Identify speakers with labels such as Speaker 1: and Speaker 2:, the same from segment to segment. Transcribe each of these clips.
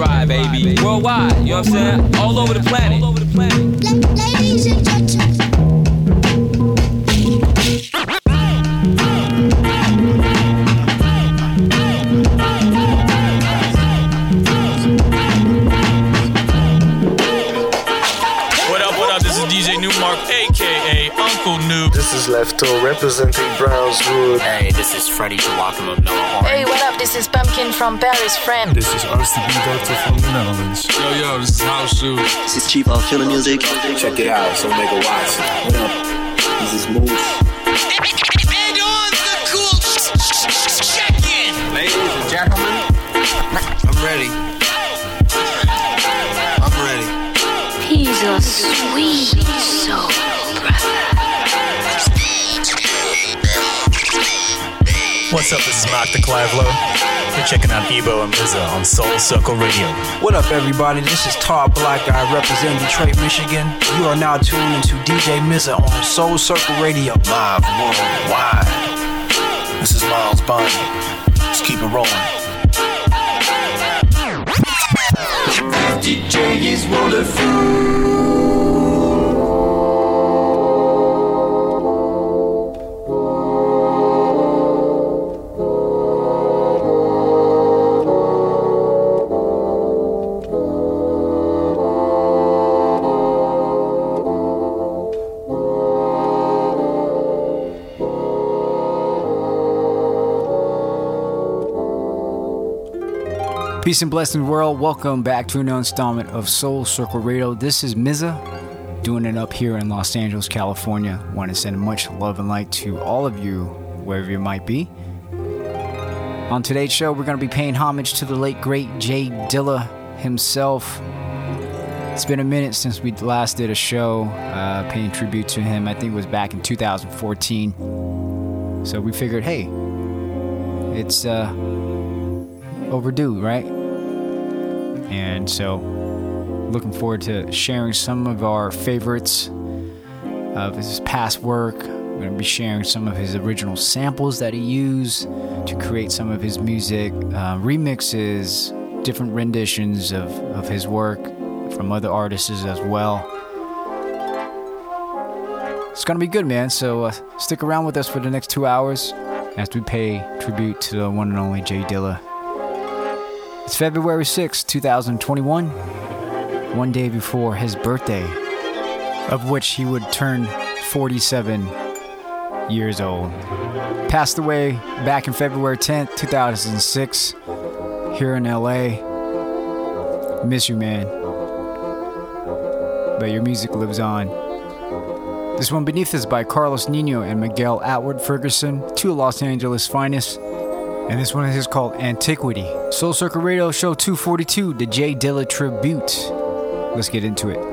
Speaker 1: ride, baby. Worldwide, you know what I'm saying? All over the planet.
Speaker 2: Ladies and gentlemen.
Speaker 3: Lefto representing Brownswood.
Speaker 4: Hey, this is Freddie Joachim of Noah Horn.
Speaker 5: Hey, what up? This is Pumpkin from Paris, France.
Speaker 6: This is RCB Doctor from the Netherlands.
Speaker 7: Yo, yo, this is House Shoes.
Speaker 8: This is Chief of Killer Music.
Speaker 9: Check it out, so make a watch. What up? This is Moose.
Speaker 10: And on the cool check-in.
Speaker 9: Ladies and gentlemen, I'm ready. I'm ready.
Speaker 5: He's a sweet soul
Speaker 6: What's up? This is Mark de Clive-Lowe. You're checking out Ebo and Mza on Soul Circle Radio.
Speaker 11: What up, everybody? This is Todd Black. I represent Detroit, Michigan. You are now tuned into DJ Mza on Soul Circle Radio.
Speaker 12: Live worldwide. This is Miles Bonny. Let's keep it rolling.
Speaker 9: DJ is wonderful.
Speaker 13: Peace and blessings, world. Welcome back to another installment of Soul Circle Radio. This is Mza, doing it up here in Los Angeles, California. Want to send much love and light to all of you, wherever you might be. On today's show, we're going to be paying homage to the late, great J Dilla himself. It's been a minute since we last did a show uh, paying tribute to him. I think it was back in 2014. So we figured, hey, it's uh, overdue, right? And so, looking forward to sharing some of our favorites of his past work. I'm going to be sharing some of his original samples that he used to create some of his music, uh, remixes, different renditions of, of his work from other artists as well. It's going to be good, man. So, uh, stick around with us for the next two hours as we pay tribute to the one and only J Dilla. It's February 6, 2021, one day before his birthday, of which he would turn 47 years old. Passed away back in February 10th, 2006, here in LA. Miss you, man. But your music lives on. This one beneath is by Carlos Nino and Miguel Atwood Ferguson, two Los Angeles' finest. And this one is called Antiquity. Soul Circle Radio Show 242, the J Dilla Tribute. Let's get into it.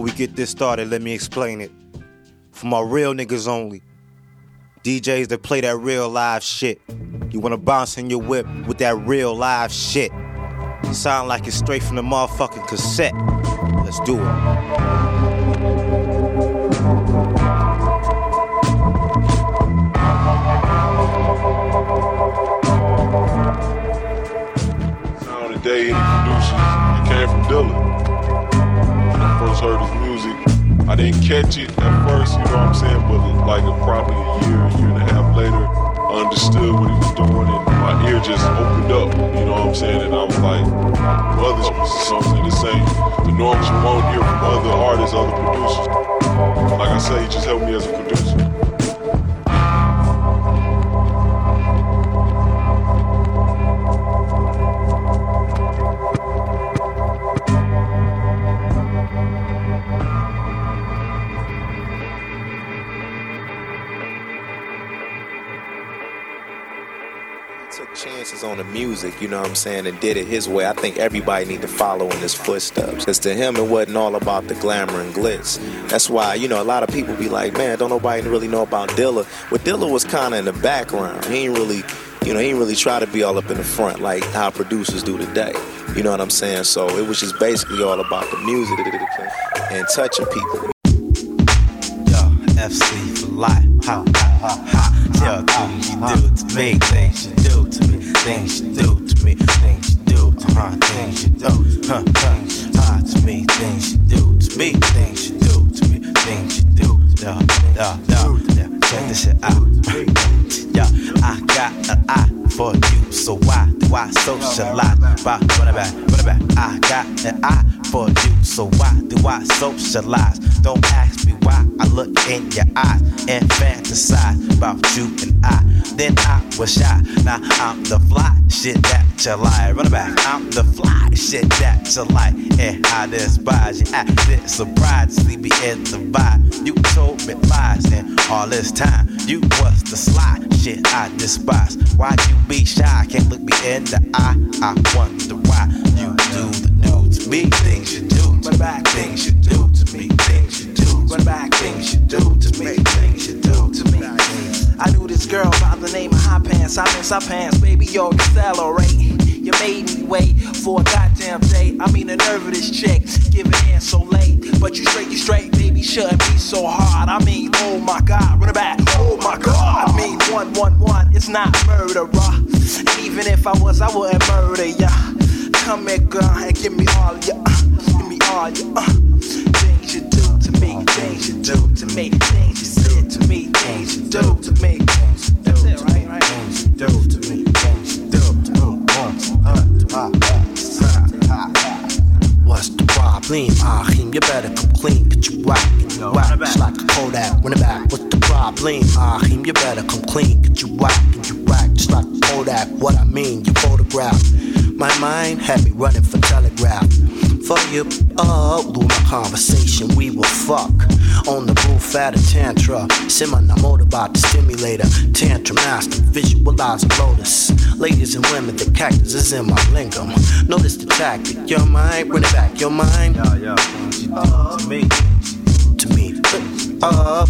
Speaker 14: Before we get this started, let me explain it. For my real niggas only. DJs that play that real live shit. You wanna bounce in your whip with that real live shit. Sound like it's straight from the motherfucking cassette. Let's do it.
Speaker 15: I didn't catch it at first, you know what I'm saying? But like probably a year, year and a half later, I understood what he was doing and my ear just opened up, you know what I'm saying? And I was like, brothers, something the same. The norms you won't hear from other artists, other producers. Like I say, he just helped me as a producer.
Speaker 16: You know what I'm saying, and did it his way. I think everybody need to follow in his footsteps. Because to him, it wasn't all about the glamour and glitz. That's why, you know, a lot of people be like, man, don't nobody really know about Dilla. But Dilla was kind of in the background. He ain't really, you know, he ain't really try to be all up in the front like how producers do today. You know what I'm saying? So it was just basically all about the music and touching people.
Speaker 17: Yo, FC for life. Ha ha. Tell things you do to me, things you do to me, things you do to me, things you do to me, things you do, huh, huh, ha to me, things you do to me, things you do to me, things you do, yeah, yeah, yeah. Check this shit out. Yeah, I got an eye for you, so why do I socialize? By run it back, run it back. I got an eye for you, so why do I socialize? Don't ask I look in your eyes and fantasize about you and I. Then I was shy, now I'm the fly shit that you like. Run it back, I'm the fly shit that you like. And I despise you, acted surprised me in the vibe. You told me lies, and all this time you was the sly shit I despise. Why you be shy? Can't look me in the eye. I wonder why you do the do to me things you do to me, things you do to me, things you. Run back, things you do to me, things you do to me. I knew this girl by the name of High Pants. I miss High Pants, baby, yo, accelerate. You made me wait for a goddamn day. I mean, the nerve of this chick giving in so late. But you straight, you straight, baby, shouldn't be so hard. I mean, oh my god, run it back, oh my god. I mean, one, one, one, it's not murder. And even if I was, I wouldn't murder ya. Come here, girl, and give me all ya. Give me all ya. Me, things you do to me, things you said to me, things you do to me. That's it, right? Right? Things you do to me, things you do to me.
Speaker 18: What's the problem? Ahim, you better come clean, get you whack, get you whack. Just like a Kodak, run it back. What's the problem? Ahim, you better come clean, get you whack, get you whack. Just like a Kodak, what I mean, you photograph. My mind had me running for telegraph. For you, oh, blew my conversation, we will fuck. On the roof at a tantra. Simmer, I'm about the stimulator. Tantra master, visualize a lotus. Ladies and women, the cactus is in my lingam. Notice the tactic, your mind, bring it back, your mind.
Speaker 17: Yeah, yeah, to me.
Speaker 18: To me, uh,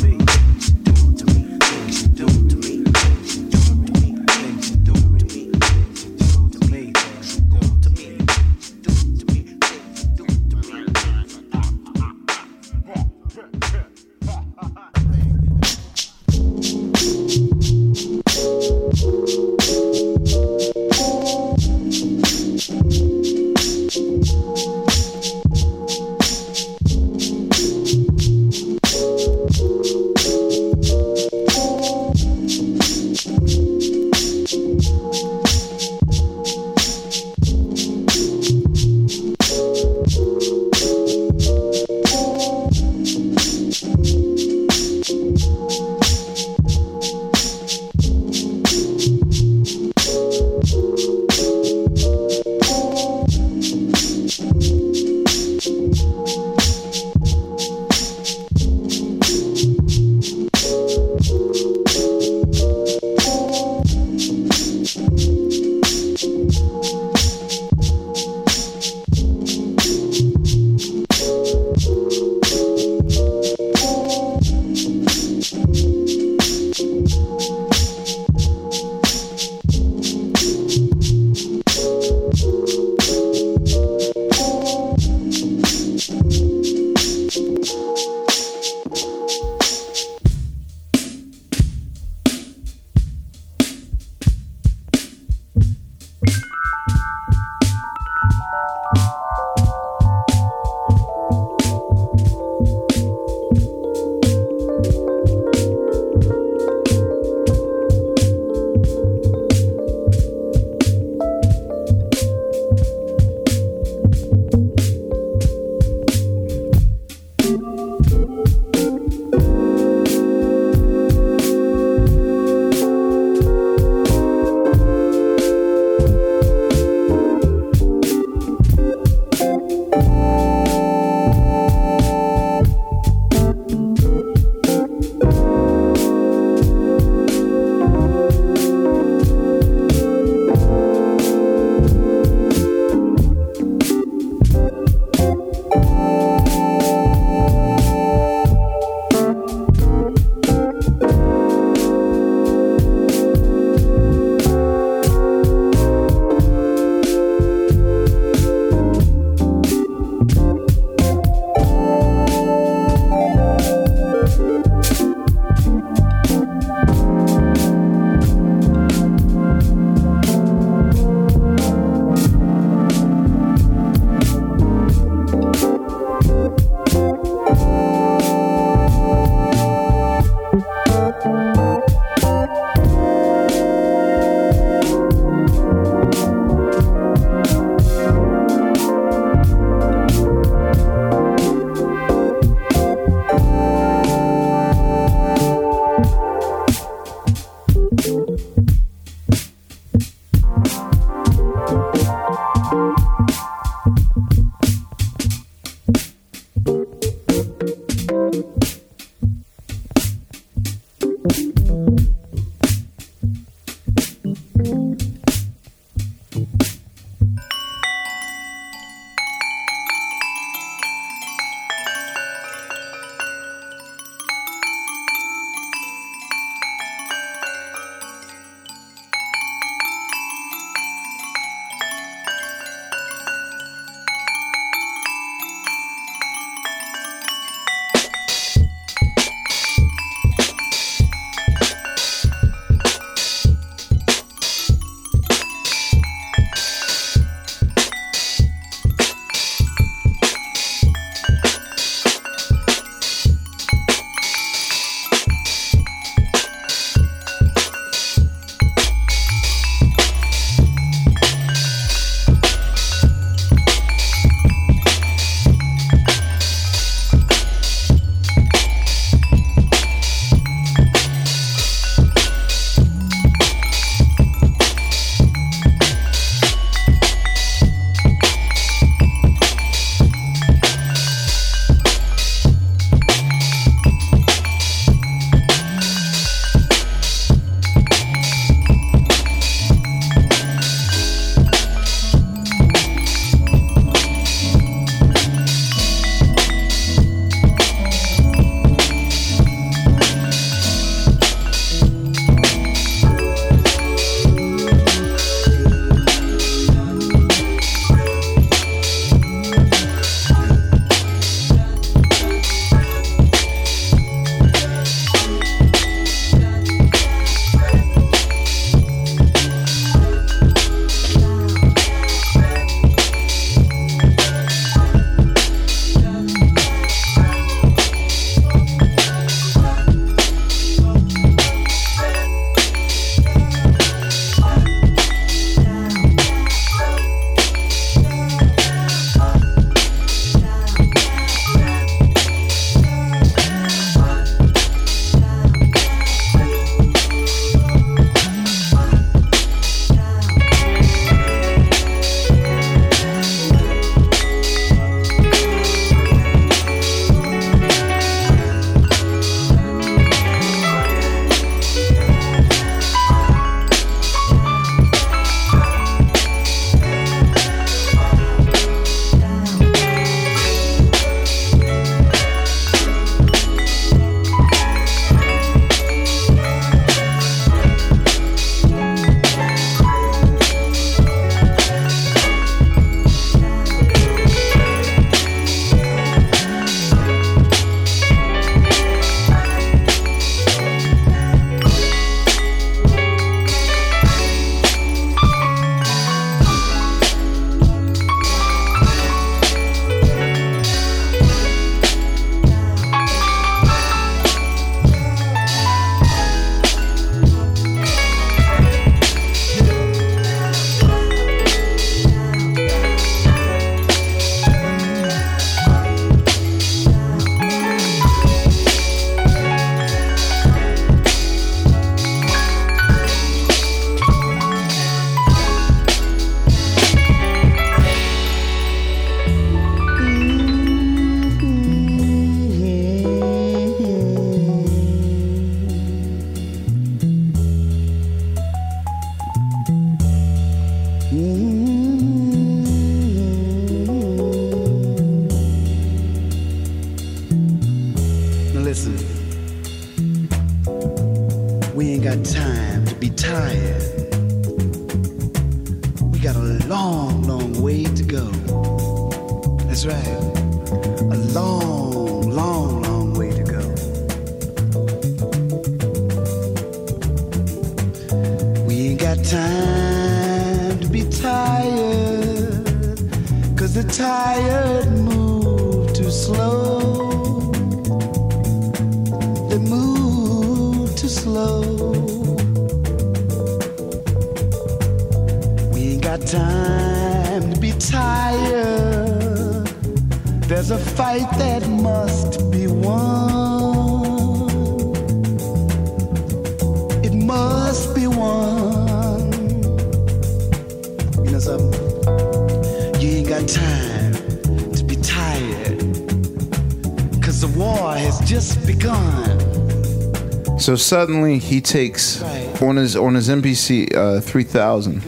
Speaker 19: So suddenly he takes on his on his MPC uh, 3000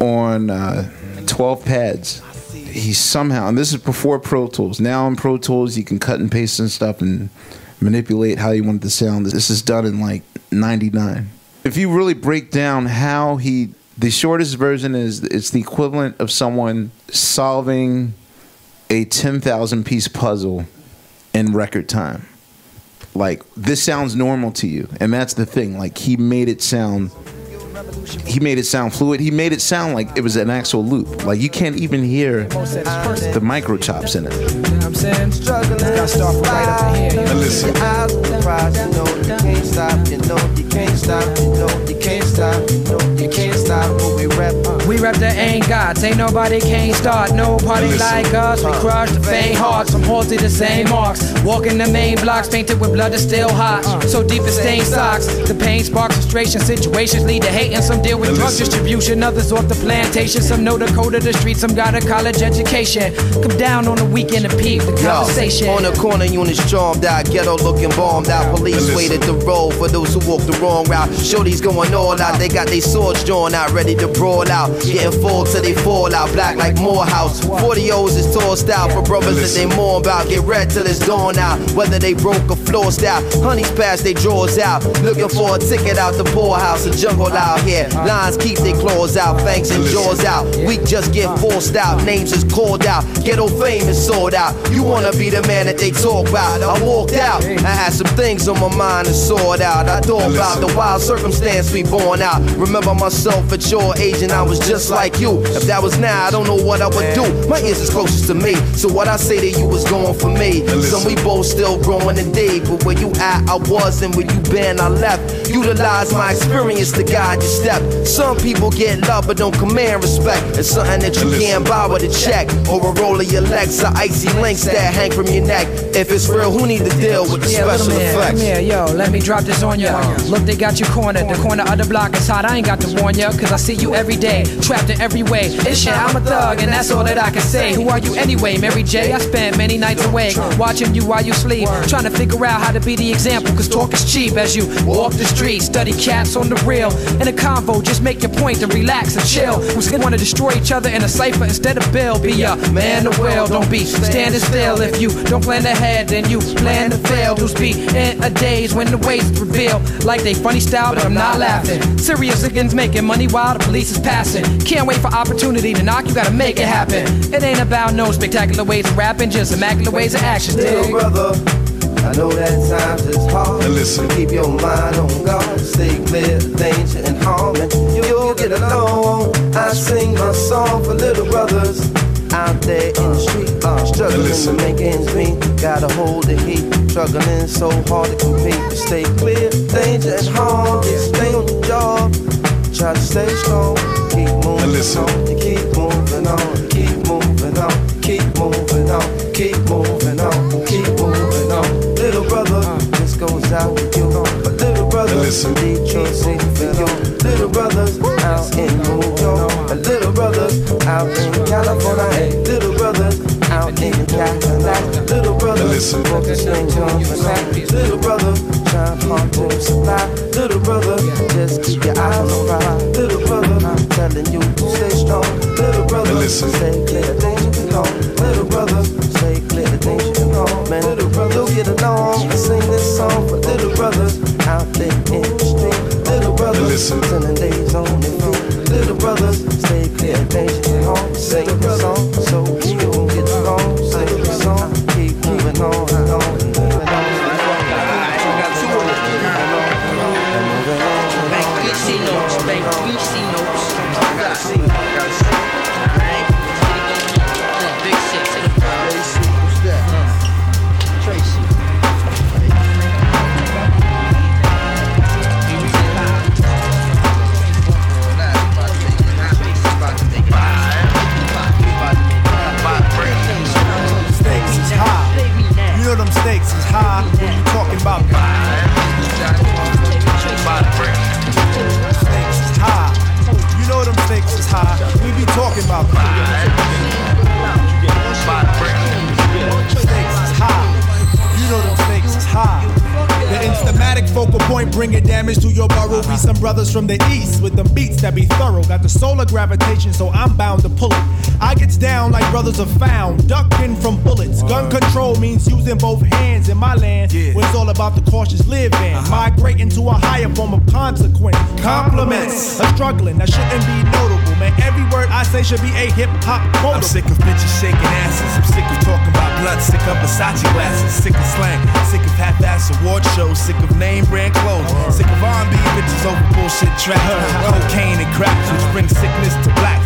Speaker 19: on uh, 12 pads. He somehow, and this is before Pro Tools. Now in Pro Tools, you can cut and paste and stuff and manipulate how you want it to sound. This is done in like 99. If you really break down how he, the shortest version is it's the equivalent of someone solving a 10,000 piece puzzle in record time like this sounds normal to you. And that's the thing like he made it sound he made it sound fluid he made it sound like it was an actual loop like you can't even hear the micro chops in it
Speaker 20: I'm saying struggling. Gotta start from right up in here.
Speaker 19: listen.
Speaker 20: Your eyes on the prize, you know you can't stop. You know you can't stop. You know you can't stop. You know you can't stop. What we rap. Uh.
Speaker 21: We rep the ain't gods, ain't nobody can't start. No party like us, we uh. crush the faint hearts. Some halted the same marks. Walking the main blocks, painted with blood that's still hot. Uh. So deep it stains socks. The pain sparks frustration. Situations lead to hate, and some deal with drug distribution. Others off the plantation. Some know the code of the street, some got a college education. Come down on the weekend and peep the conversation.
Speaker 20: Yo, on the corner, units charmed out, ghetto looking bombed out. Police waited the road for those who walked the wrong route. Shorty's going all out, they got their swords drawn out, ready to brawl out. Getting full till they fall out, black like Morehouse. 40 O's is tossed out for brothers that they mourn about. Get red till it's dawn out, whether they broke or flossed out. Honey's past they drawers out, looking for a ticket out the poorhouse. A jungle out here, lines keep their claws out, fangs and jaws out. We just get forced out, names is called out. Ghetto fame is sold out. You wanna be the man that they talk about. I walked out, I had some things on my mind to sort out. I thought about the wild circumstance we born out. Remember myself at your age and I was just like you. If that was now, I don't know what I would do. My ears is closest to me, so what I say to you is going for me. Some we both still growing today, but where you at, I was, and where you been, I left. Utilize my experience to guide your step. Some people get love but don't command respect. It's something that you can't buy with a check or a roll of your legs or icy links that hang from your neck. If it's real, who need to deal with the
Speaker 21: Yeah,
Speaker 20: special
Speaker 21: man,
Speaker 20: effects?
Speaker 21: Come here, yo, let me drop this on ya. Look, they got you cornered. The corner of the block is hot. I ain't got to warn ya, cause I see you every day. Trapped in every way. It's shit, I'm a thug, and that's all that I can say. Who are you anyway, Mary J? I spent many nights awake, watching you while you sleep. Trying to figure out how to be the example, cause talk is cheap as you walk the street. Study cats on the real. In a convo, just make your point and relax and chill. Who's gonna wanna destroy each other in a cipher instead of Bill? Be a man of will, don't be standing still. If you don't plan ahead, then you plan to fail. Those be in a days when the ways reveal like they funny style, but I'm not laughing. Serious against making money while the police is passing. Can't wait for opportunity to knock, you gotta make it happen. It ain't about no spectacular ways of rapping, just immaculate ways of action.
Speaker 20: Little brother, I know that times is hard. listen. Keep your mind on God, stay clear of danger and harm, and you'll get along. I sing my song for little brothers out there in the street, uh, struggling to make ends meet. Gotta hold the heat, struggling so hard to compete. Stay clear, danger and harm. Stay on your job, try to stay strong. Keep moving on, you keep moving on, you keep moving on, little brother, Detroit for you. Little brothers out in New York. And little brothers out in California. Little brothers out in Cadillac. Little brothers focusing on the night. Little brother trying hard to supply. Little brother, just keep your eyes on fire. Little telling you, stay strong. Little brother, listen. stay clear, things you can call Little brother, stay clear, things you can call Man, little brother, get along. I sing this song for little brothers out there in the street.
Speaker 22: Little brothers, listen. spending days on the phone. Little brothers, stay clear, things you can call Sing the song so are found, ducking from bullets. Gun control means using both hands in my land. Where it's all about the cautious living, uh-huh. migrating to a higher form of consequence. Compliments, a struggling that shouldn't be notable, man. Every word I say should be a hip hop quote.
Speaker 23: I'm sick of bitches shaking asses. I'm sick of talking about blood. Sick of Versace glasses. Sick of slang. Sick of half-ass award shows. Sick of name brand clothes. Sick of R&B bitches over bullshit tracks. Cocaine and crack, which brings sickness to black.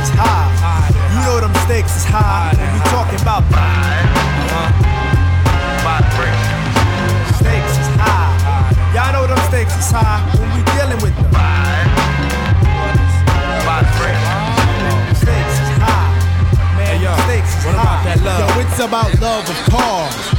Speaker 22: is high. You know them stakes is high. When we talking about Stakes is high. Y'all know them stakes is high when we dealing with them. Stakes is high. Man,
Speaker 23: yo,
Speaker 22: stakes is
Speaker 23: what
Speaker 22: high.
Speaker 23: about that love?
Speaker 22: Yo, it's about love of cars,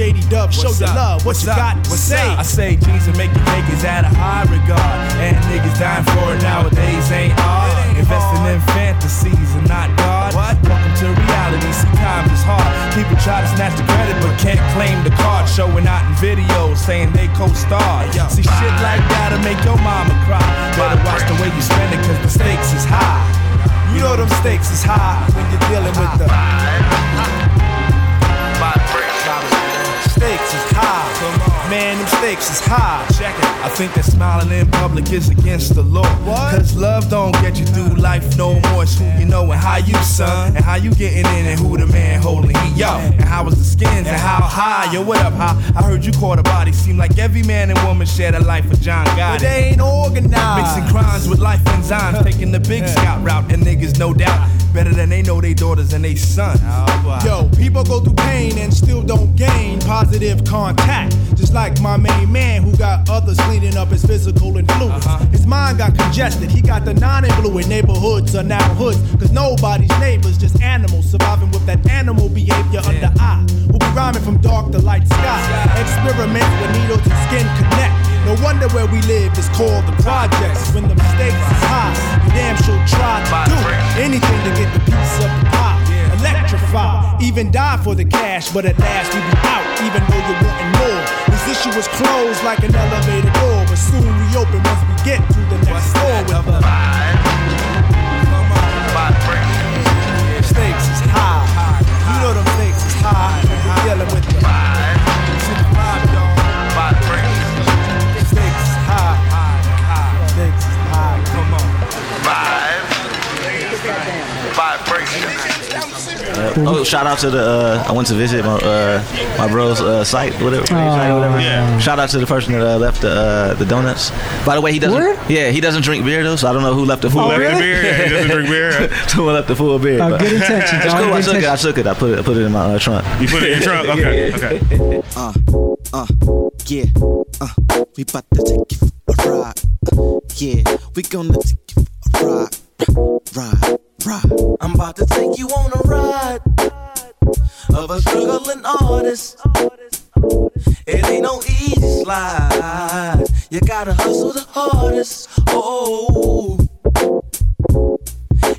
Speaker 22: JD Dub, show your love. What
Speaker 23: What's
Speaker 22: you
Speaker 23: up?
Speaker 22: got to
Speaker 23: What's
Speaker 22: say?
Speaker 23: up? I say jeans and make you take is out of high regard. And niggas dying for it nowadays ain't hard. Investing in fantasies and not God. What? Welcome to reality. See, times is hard. People try to snatch the credit but can't claim the card. Showing out in videos saying they co-starred. See, shit like that'll make your mama cry. Better watch the way you spend it cause the stakes is high.
Speaker 22: You know them stakes is high when you're dealing with the Man, them stakes is high.
Speaker 23: Check it. I think that smiling in public is against the law. Cause love don't get you through life no more. It's who you know and how you son. And how you getting in and who the man holding heat. Yo, and how was the skins and how high. Yo, what up, how? I heard you caught a body. Seem like every man and woman shared a life of John Gotti.
Speaker 22: But they ain't organized.
Speaker 23: Mixing crimes with life enzymes. Taking the big scout route. And niggas, no doubt, better than they know they daughters and they sons.
Speaker 22: Oh, Yo, people go through pain and still don't gain positive contact. Just like my main man who got others cleaning up his physical influence. Uh-huh. His mind got congested, he got the non-influent neighborhoods are now hoods. Cause nobody's neighbors, just animals surviving with that animal behavior under eye. We'll be rhyming from dark to light sky. Experiment where needles and skin connect. No wonder where we live is called the projects. When the stakes is high, we damn sure try to do anything to get the piece of the pie. Electrify, even die for the cash, but at last we be out, even though you're wanting more. This issue was closed like an elevator door, but soon we open once we get to the next floor with the stakes is high. You know them stakes is high. We're dealing with the
Speaker 24: Uh, oh, shout out to the. Uh, I went to visit my uh, my bro's uh, site, whatever. site, whatever.
Speaker 7: Yeah.
Speaker 24: Shout out to the person that uh, left the uh, the donuts. By the way, he doesn't. Yeah, he doesn't drink beer though, so I don't know who left the full
Speaker 7: Who left
Speaker 24: beer.
Speaker 7: the beer? Yeah, he doesn't drink beer.
Speaker 24: Someone left the full beer.
Speaker 7: Oh, good intentions,
Speaker 24: It's
Speaker 7: all
Speaker 24: cool. I took it. I took it. I put it. I put it in my uh, trunk.
Speaker 7: You put it in your trunk? Okay, okay.
Speaker 25: Uh, uh, yeah, uh, we bout to take you for a ride. Uh, yeah, we gonna take you for a ride. Ride, I'm about to take you on a ride of a struggling artist. It ain't no easy slide. You gotta hustle the hardest. Oh,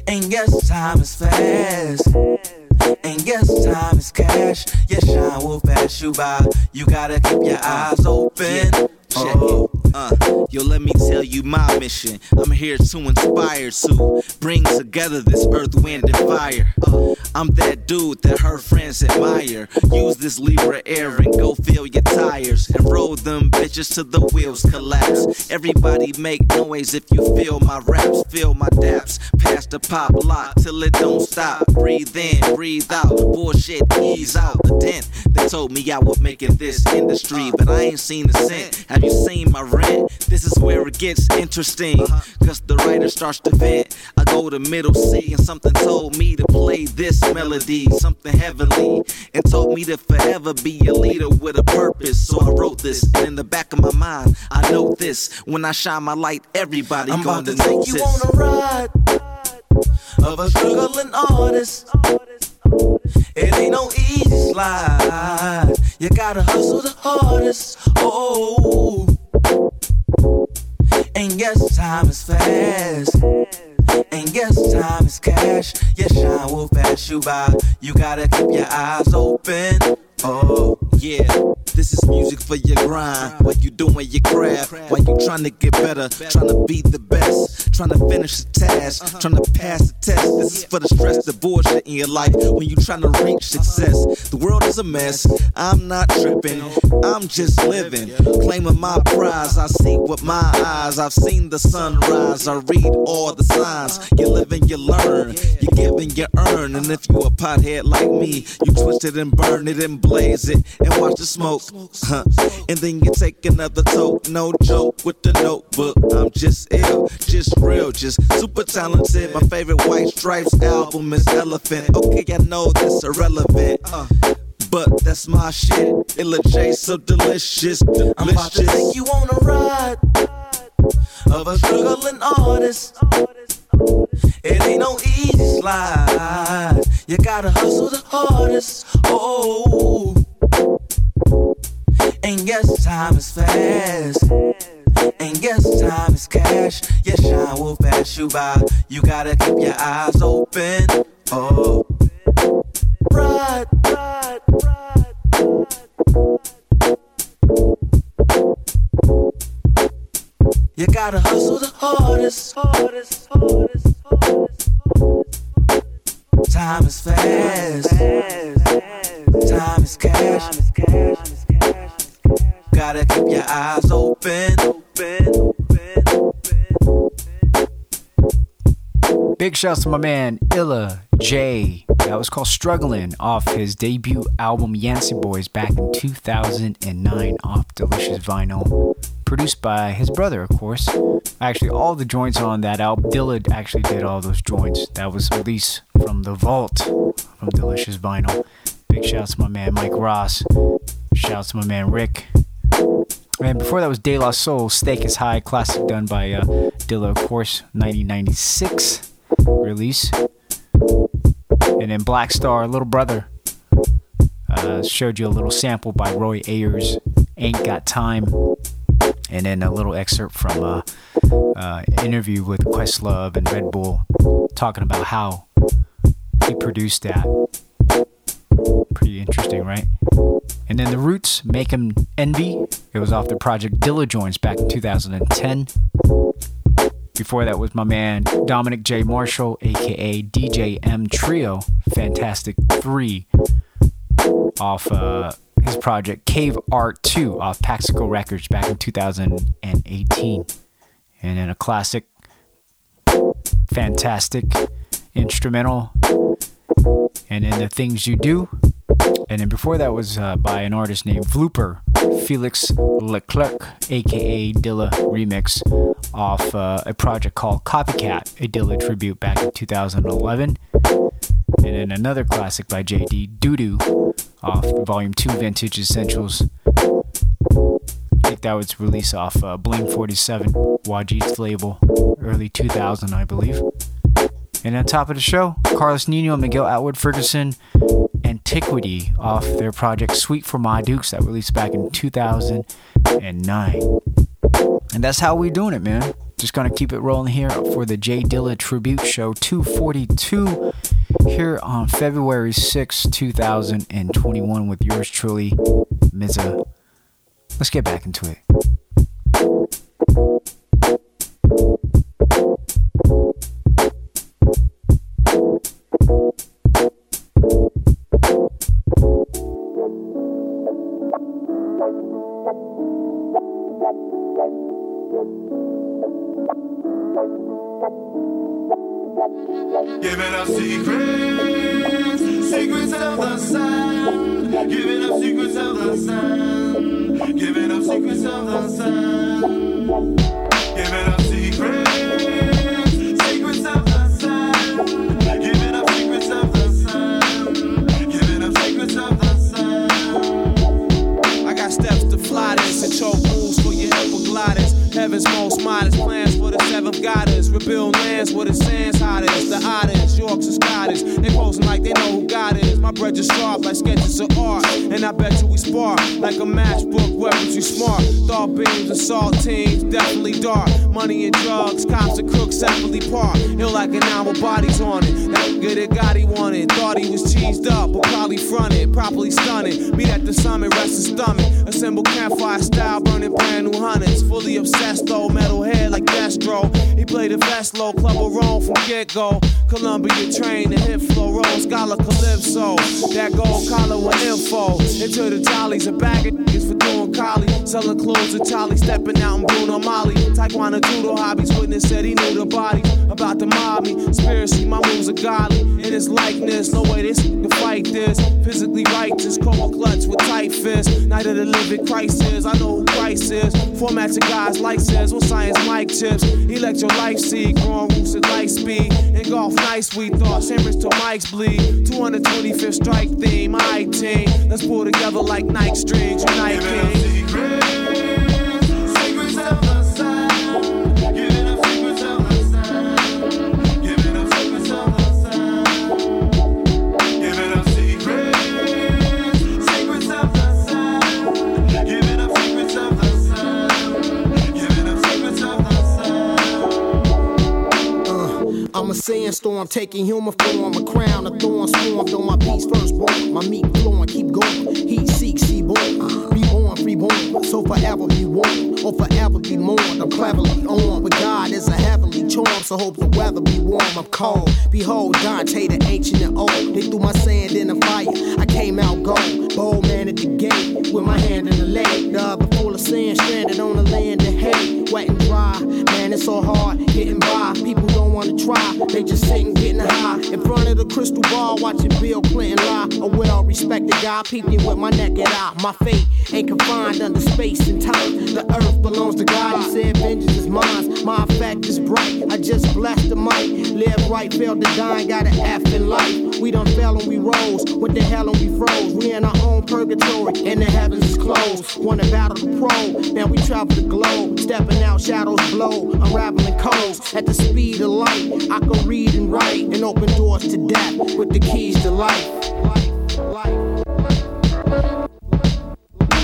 Speaker 25: and yes, time is fast. And yes, time is cash. Yes, shine will pass you by. You gotta keep your eyes open.
Speaker 17: Check it. Uh, yo, let me tell you my mission. I'm here to inspire, to bring together this earth, wind, and fire. Uh, I'm that dude that her friends admire. Use this Libra air and go fill your tires and roll them bitches till the wheels collapse. Everybody make noise if you feel my raps, feel my daps. Pass the pop lock till it don't stop. Breathe in, breathe out. Bullshit, ease out the dent. They told me I would make it this industry, but I ain't seen a cent. Have you seen my rent? This is where it gets interesting. Cause the writer starts to vent. I go to middle C and something told me to play this melody, something heavenly, and told me to forever be a leader with a purpose. So I wrote this, and in the back of my mind, I know this. When I shine my light, everybody
Speaker 20: I'm
Speaker 17: gonna
Speaker 20: about to take
Speaker 17: notice.
Speaker 20: you on a ride of a struggling artist. It ain't no easy slide. You gotta hustle the hardest. Oh, and yes, time is fast. And yes, time is cash. Your shine will pass you by. You gotta keep your eyes open.
Speaker 17: Oh, yeah. This is music for your grind. While you doing your craft. While you trying to get better. Trying to be the best. Trying to finish the task. Uh-huh. Trying to pass the test. This is for the stress, the bullshit in your life. When you trying to reach uh-huh. success. The world is a mess. I'm not tripping. I'm just living. Claiming my prize. I see with my eyes. I've seen the sunrise. I read all the signs. You live and you learn. You give and you earn. And if you a pothead like me, you twist it and burn it and blaze it and watch the smoke. Huh. And then you take another toke. No joke with the notebook. I'm just ill, just real, just super talented. My favorite White Stripes album is Elephant. Okay, I know that's irrelevant. Uh, but that's my shit. Illa J, so delicious, delicious.
Speaker 20: I'm about to take you on a ride of a struggling artist. It ain't no easy slide. You gotta hustle the hardest. Oh, and yes, time is fast. And yes, time is cash. Your shine will pass you by. You gotta keep your eyes open. Oh, ride, ride, ride, You gotta hustle the hardest, hardest, hardest, hardest. Time is fast. Time is cash. Gotta keep your eyes open.
Speaker 13: Big shouts to my man Illa J. That was called Struggling off his debut album Yancey Boys back in 2009 off Delicious Vinyl. Produced by his brother, of course. Actually, all the joints on that album, Dilla actually did all those joints. That was released from the vault from Delicious Vinyl. Big shouts to my man Mike Ross. Shouts to my man Rick. And before that was De La Soul, Stake is High, classic done by uh, Dilla, of course, 1996 release. And then Black Star, Little Brother, uh, showed you a little sample by Roy Ayers, Ain't Got Time. And then a little excerpt from an uh, uh, interview with Questlove and Red Bull, talking about how he produced that. Pretty interesting, right? And then the Roots, Make 'em NV. It was off the project Dilla Joints back in 2010. Before that was my man Dominic J. Marshall, aka DJ M Trio, Fantastic 3, off uh, his project Cave Art 2 off Paxico Records back in 2018. And then a classic, fantastic instrumental. And then The Things You Do. And then before that was uh, by an artist named Vlooper, Felix Leclerc, aka Dilla Remix, off uh, a project called Copycat, a Dilla tribute back in 2011. And then another classic by JD Doodoo off Volume 2 Vintage Essentials. I think that was released off uh, Bling 47, Waajeed's label, early 2000, I believe. And on top of the show, Carlos Nino and Miguel Atwood Ferguson, Antiquity off their project Suite for My Dukes that released back in 2009. And that's how we doing it, man. Just gonna keep it rolling here for the J Dilla Tribute Show 242 here on February 6, 2021 with yours truly, Mza. Let's get back into it.
Speaker 26: Seventh goddess. Rebuild lands where the sand's hottest. The oddest, Yorks and Scottish. They posing like they know who God is. My bread is sharp like sketches of art. And I bet you we spark like a matchbook, weapons you smart. Thought beams, assault teams, definitely dark. Money and drugs, cops and crooks separately park. Ill like an hour, bodies on it. That good that God he wanted. Thought he was cheesed up, but probably fronted. Properly stunning. Meet at the summit, rest his stomach. Assemble campfire style, burning brand new hundreds. Fully obsessed though, metal head like Destro. He played the best low club of Rome from get go. Columbia train, the hip flow, roll, scholar Calypso. That gold collar with info. Into the jollies, a bag of niggas for doing collie. Selling clothes to Charlie, stepping out in Bruno Magli. Taekwondo judo hobbies, witness said he knew the body. About to mob me, conspiracy, my moves are godly. In his likeness, no way this can fight this. Physically righteous, cold clutch with tight fists. Night of the living crisis, I know who Christ is. Format to guys like says, what science mic tips. Electro life seed, growing roots at light speed. And golf nice, we thought, Sandwich till mics bleed. 225th strike theme, I team. Let's pull together like Nike strings, unite king.
Speaker 27: A sandstorm taking human form, a crown, a thorn swarmed on my piece first born. My meat flowing, keep going. Heat seeks, see born. Reborn, freeborn. So forever be warm, or forever be mourned. I'm cleverly on, but God is a heavenly charm, so hope the weather be warm. I'm cold. Behold, Dante, the ancient and old. They threw my sand in the fire. I came out gold. Bold man at the gate, with my hand in the lake. The other full of sand, stranded on the land of hate. Wet and dry, it's so hard getting by. People don't wanna try, they just sitting getting high. In front of the crystal ball, watching Bill Clinton lie. A well respected guy, peeping with my naked eye. My fate ain't confined under space and time. The earth belongs to God, he said, vengeance is mine. My effect is bright, I just blessed the mic. Live right, fail to die, got an F in life. We done fell and we rose, what the hell and we froze. We in our own purgatory, and the heavens is closed. Wanna battle the pro, now we travel the globe. Stepping out, shadows blow, unraveling codes. At the speed of light, I can read and write, and open doors to death with the keys to life.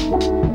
Speaker 24: Giving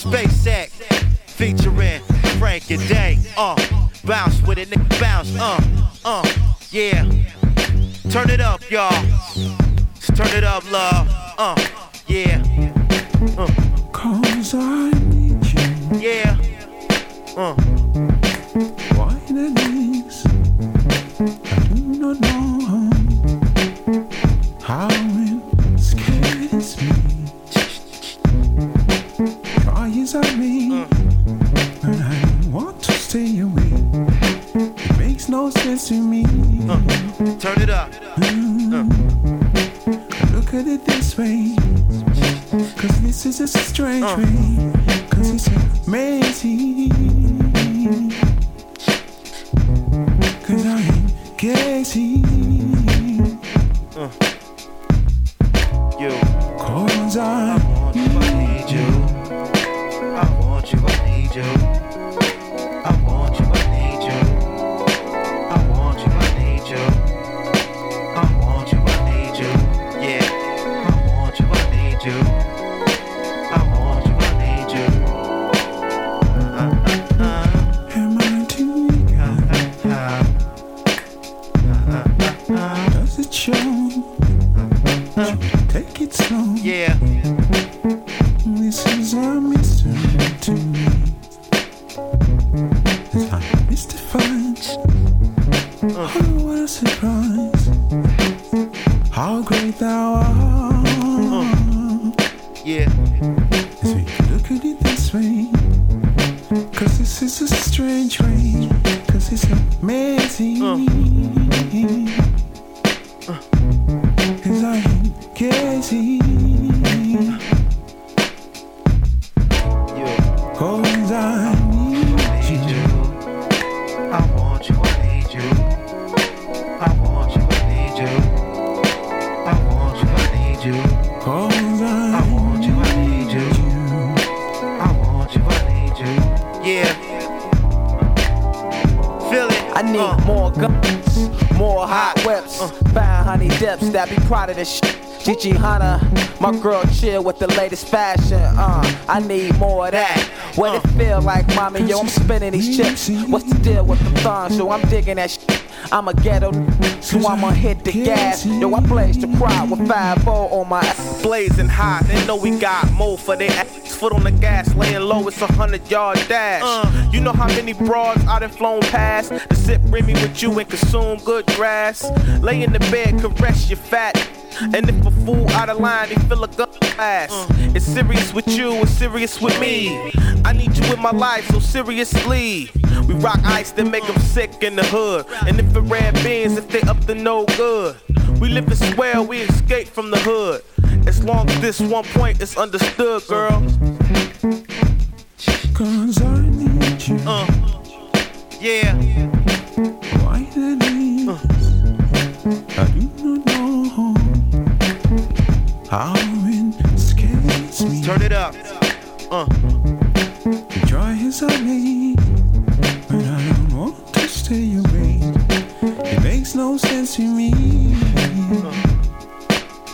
Speaker 28: Spacek featuring Frank-N-Dank. Uh, bounce with it, nigga, bounce. Uh, uh, yeah. Turn it up, y'all. Just turn it up, love. Uh, yeah. Uh.
Speaker 24: Cause I need you.
Speaker 28: Yeah. Uh.
Speaker 24: I need
Speaker 21: more of that. What it feel like, mommy? Yo, I'm spinning these chips. What's the deal with the thongs? Yo, I'm digging that shit. I'm a ghetto, so I'ma hit the gas. Yo, I blaze the crowd with 5 on my ass.
Speaker 20: Blazing hot, they know we got more for their ass. Foot on the gas, laying low, it's a hundred yard dash.
Speaker 21: Uh.
Speaker 20: You know how many broads I done flown past to sip Remy with you and consume good grass. Lay in the bed, caress your fat. And if a fool out of line, they fill a gun ass. It's serious with you, it's serious with me. I need you in my life, so seriously. We rock ice that make them sick in the hood. And if it red beans, if they up to no good. We live in swell, we escape from the hood. As long as this one point is understood, girl.
Speaker 28: Cause I need you.
Speaker 20: Uh, yeah. Turn it up. Uh.
Speaker 28: The joy is I need, but I don't want to stay away. It makes no sense to me.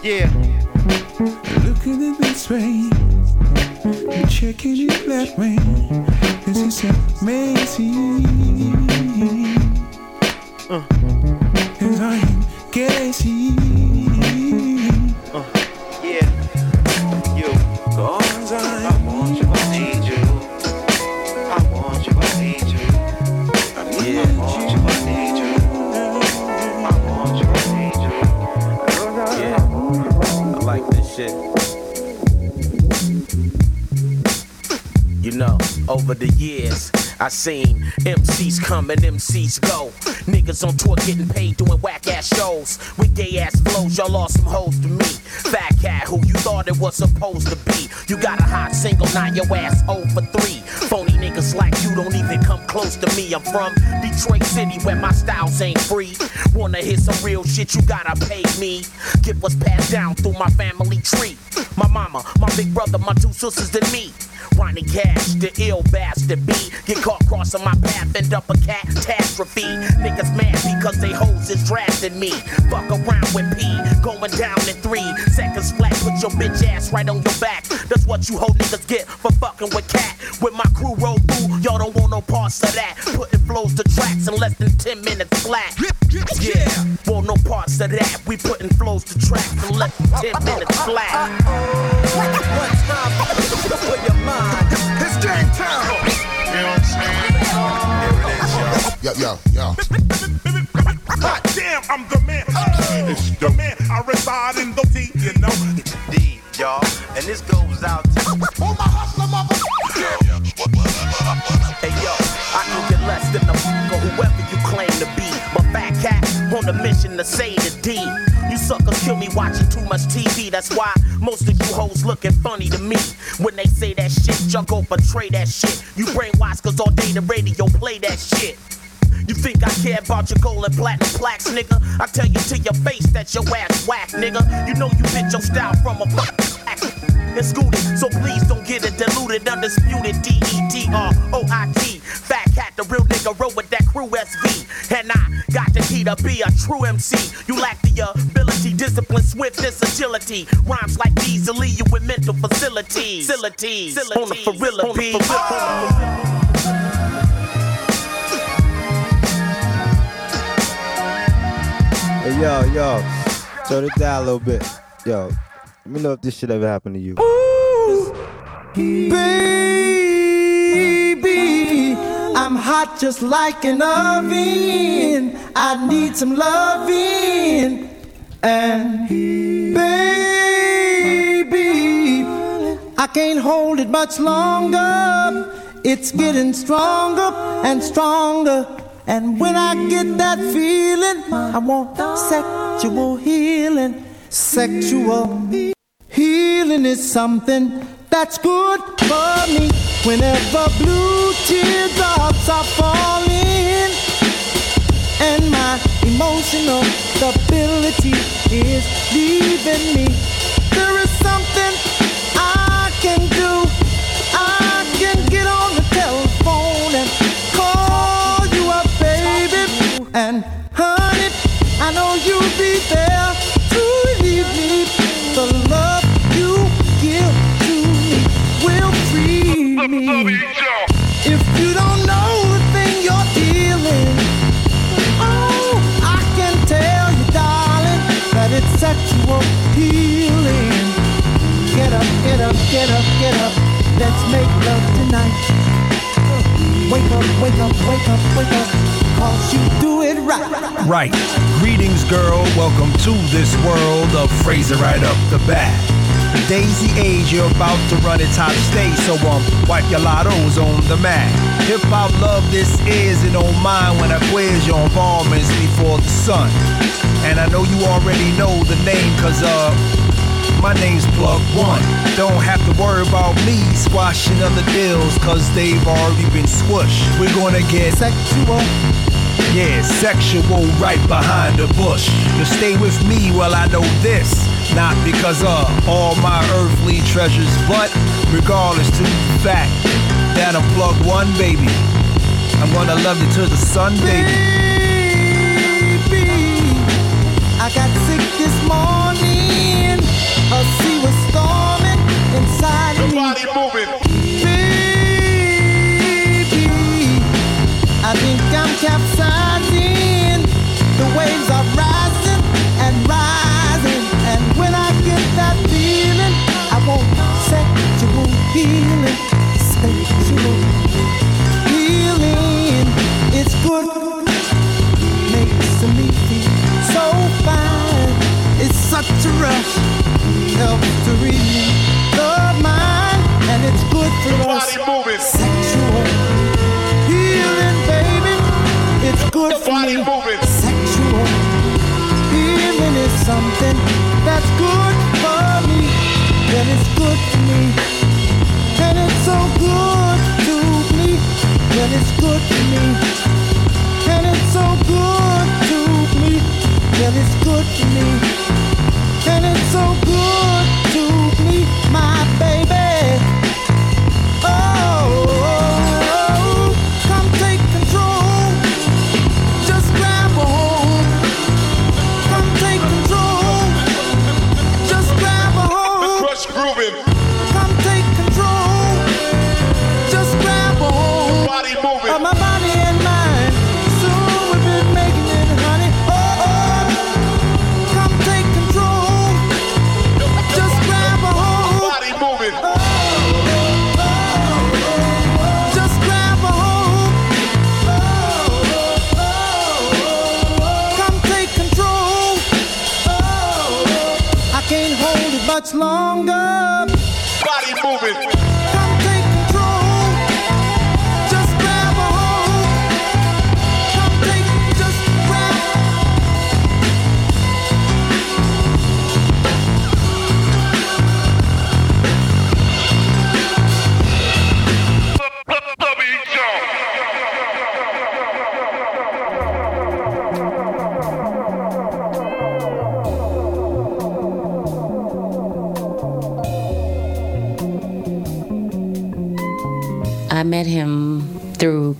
Speaker 20: Yeah.
Speaker 28: Look at it this way. You check it that way. This is amazing.
Speaker 20: Uh.
Speaker 28: Cause I am gazing.
Speaker 29: Over the years, I seen MCs come and MCs go. Niggas on tour getting paid doing whack ass shows. With gay ass flows, y'all lost some hoes to me. Phat Kat, who you thought it was supposed to be. You got a hot single, now your ass 0 for 3. Phony niggas like you don't even come close to me. I'm from Detroit City where my styles ain't free. Wanna hear some real shit, you gotta pay me. Get what's passed down through my family tree. My mama, my big brother, my two sisters, and me. Ronnie Cash, the ill bastard B. Get caught crossing my path, end up a catastrophe. Niggas mad because they hoes is drafting me. Fuck around with P, going down in three seconds flat. Put your bitch ass right on your back. That's what you hoe niggas get for fucking with cat. With my crew roll through, y'all don't want no parts of that. Putting flows to tracks in less than 10 minutes flat. Yeah, want no parts of that. We putting flows to tracks in less than 10 minutes flat.
Speaker 30: Yo, yo, yo.
Speaker 31: Hot damn, I'm the man. Oh. It's the man. I reside in the D, you know.
Speaker 24: It's a D, y'all. And this goes out to all my hustler mother.
Speaker 29: Hey yo, I can get less than a f- or whoever you claim to be. But Phat Kat on a mission to say the D. You suckers kill me watching too much TV. That's why most of you hoes looking funny to me. When they say that shit, y'all go betray that shit. You brainwash cause all day the radio play that shit. You think I care about your gold and platinum plaques, nigga? I tell you to your face that your ass whack, nigga. You know you bitch your style from a and scooted. So please don't get it diluted, undisputed. D E T R O I T. Phat Kat, the real nigga, roll with that crew SV. And I got the key to be a true MC. You lack the ability, discipline, swiftness, agility. Rhymes like these will leave you with mental facilities. Facilities. On the Ferrilla
Speaker 14: Hey, yo, yo, turn it down a little bit. Yo, let me know if this shit ever happened to you.
Speaker 32: Ooh, Baby, I'm hot just like an oven. I need some loving. And baby, I can't hold it much longer. It's getting stronger and stronger. And when I get that feeling, I want sexual healing. Sexual healing is something that's good for me. Whenever blue teardrops are falling, and my emotional stability is leaving me, If you don't know the thing you're feeling, oh, I can tell you, darling, that it's sexual healing. Get up, get up, get up, get up. Let's make love tonight. Wake up, wake up, wake up, wake up. Cause you do it right.
Speaker 23: Right. Greetings, girl. Welcome to this world of phrasing right up the bat. Daisy age, you're about to run its hot state, so um, wipe your lottos on the mat. Hip hop love this is, and don't mind when I quiz your involvements before the sun. And I know you already know the name, cause uh, my name's Plug One. Don't have to worry about me squashing other deals, cause they've already been squished. We're gonna get
Speaker 32: sexual.
Speaker 23: Yeah, sexual right behind the bush. You stay with me while I know this. Not because of all my earthly treasures, but regardless to the fact that I'm Plug One, baby. I'm gonna love you till the sun, baby.
Speaker 32: I got sick this morning. A sea was storming inside of me. Body moving. Baby, I think I'm capsizing. The waves are rising healing. Sexual healing. It's good. Makes me feel so fine. It's such a rush. Helps to relieve the mind. And it's good for us. Sexual healing, baby. It's good for me. Moving. Sexual healing is something that's good for me. And it's good for me. Good to me. And it's good for me. And it's so good to me. And it's good for me. And it's so good longer.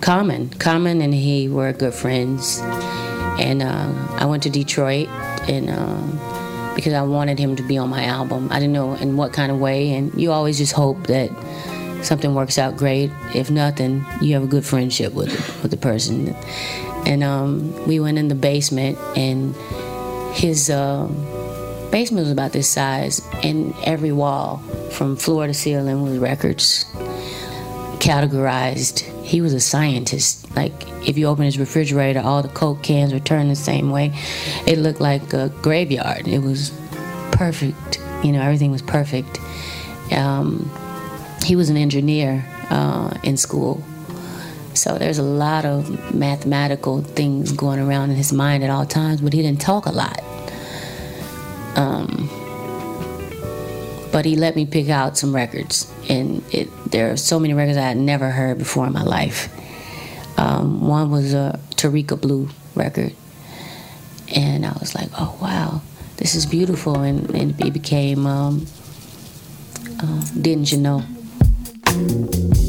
Speaker 33: Common. Common and he were good friends, and uh, I went to Detroit and. Uh, because I wanted him to be on my album. I didn't know in what kind of way, and you always just hope that something works out great. If nothing, you have a good friendship with with the person. And um, we went in the basement, and his uh, basement was about this size, and every wall, from floor to ceiling, was records categorized. He was a scientist. Like if you open his refrigerator, all the Coke cans were turned the same way. It looked like a graveyard. It was perfect. You know, everything was perfect. Um, he was an engineer uh, in school. So there's a lot of mathematical things going around in his mind at all times, but he didn't talk a lot. Um, but he let me pick out some records, and it, there are so many records I had never heard before in my life. Um, one was a Tarika Blue record, and I was like, "Oh wow, this is beautiful," and, and it became um, uh, "Didn't You Know."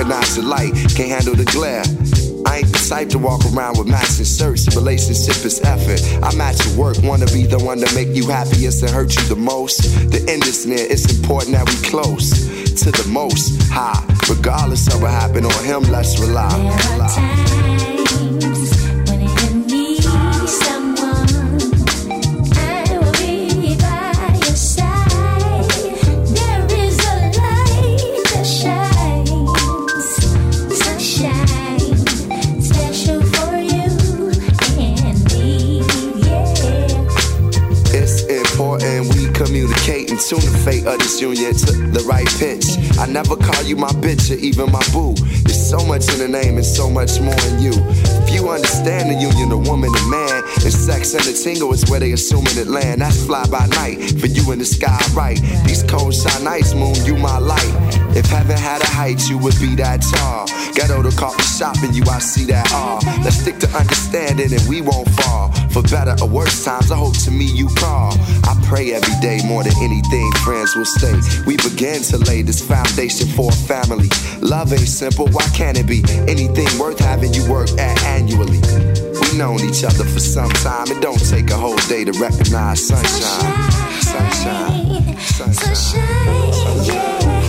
Speaker 34: Recognize the light, can't handle the glare. I ain't the type to walk around with matching shirts. Relationship is effort. I match your work, wanna be the one to make you happiest and hurt you the most. The end is near, it's important that we close to the most high. Regardless of what happened on him, let's rely.
Speaker 33: When
Speaker 34: tune of this union to the right pitch. I never call you my bitch or even my boo. There's so much in the name and so much more in you. If you understand the union of woman and man, and sex and the tingle is where they assuming it land. That's fly by night for you in the sky, right? These cold shine nights, moon, you my light. If heaven had a height, you would be that tall. Ghetto to coffee shop and you, I see that all. Let's stick to understanding and we won't fall. For better or worse times, I hope to me you call. I pray every day more than anything, friends will stay. We begin to lay this foundation for a family. Love ain't simple, why can't it be? Anything worth having you work at annually. We known each other for some time. It don't take a whole day to recognize sunshine. Sunshine.
Speaker 33: Sunshine, yeah.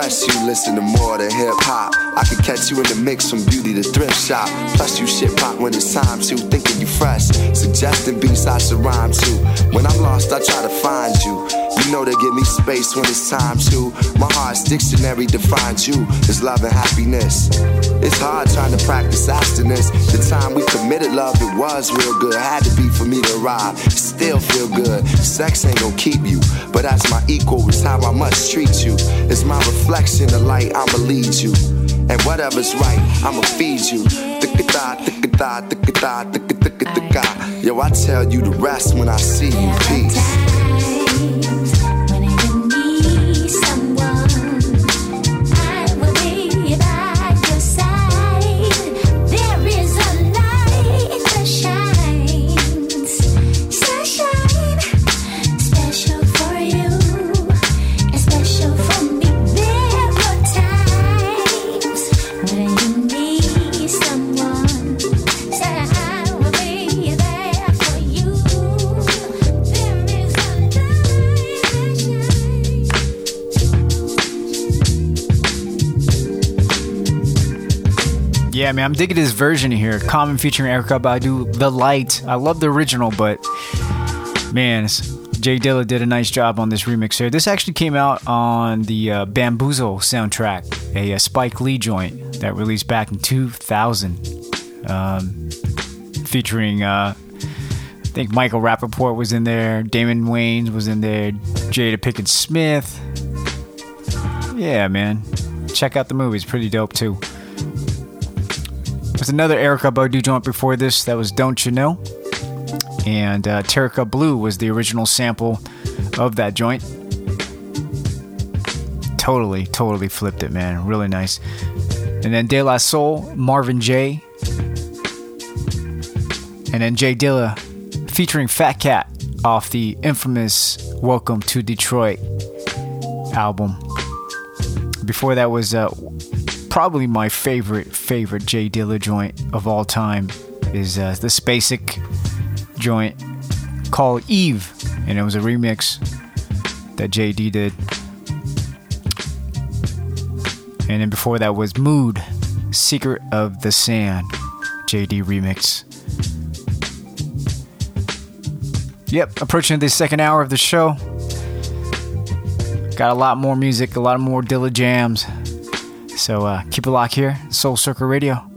Speaker 34: Fresh, you listen to more than hip hop. I could catch you in the mix from beauty to thrift shop. Plus, you shit pop when it's time to. Thinking you fresh, suggesting beats I should rhyme to. When I'm lost, I try to find you. You know they give me space when it's time to. My heart's dictionary defines you as love and happiness. It's hard trying to practice abstinence. The time we committed love, it was real good. Had to be for me to arrive. Still feel good. Sex ain't gonna keep you, but as my equal, it's how I must treat you. It's my reflection, the light, I'ma lead you. And whatever's right, I'ma feed you. Yo, I tell you the rest when I see you. Peace.
Speaker 13: Yeah, man, I'm digging this version here. Common featuring Erykah Badu, The Light. I love the original, but man, J Dilla did a nice job on this remix here. This actually came out on the uh, Bamboozle soundtrack, a, uh Spike Lee joint that released back in 2000, um, featuring, uh, I think Michael Rapaport was in there, Damon Wayans was in there, Jada Pinkett Smith. Yeah, man. Check out the movie, it's pretty dope too. Another Erykah Badu joint before this that was Don't You Know? And uh, Tarika Blue was the original sample of that joint. Totally, totally flipped it, man. Really nice. And then De La Soul, Marvin Jaye. And then J Dilla featuring Phat Kat off the infamous Welcome to Detroit album. Before that was uh, probably my favorite favorite J Dilla joint of all time is uh, the Spacek joint called Eve, and it was a remix that JD did. And then before that was Mood, Secret of the Sand, JD remix. Yep, approaching the second hour of the show. Got a lot more music, a lot more Dilla jams. So uh, keep it locked here, Soul Circle Radio.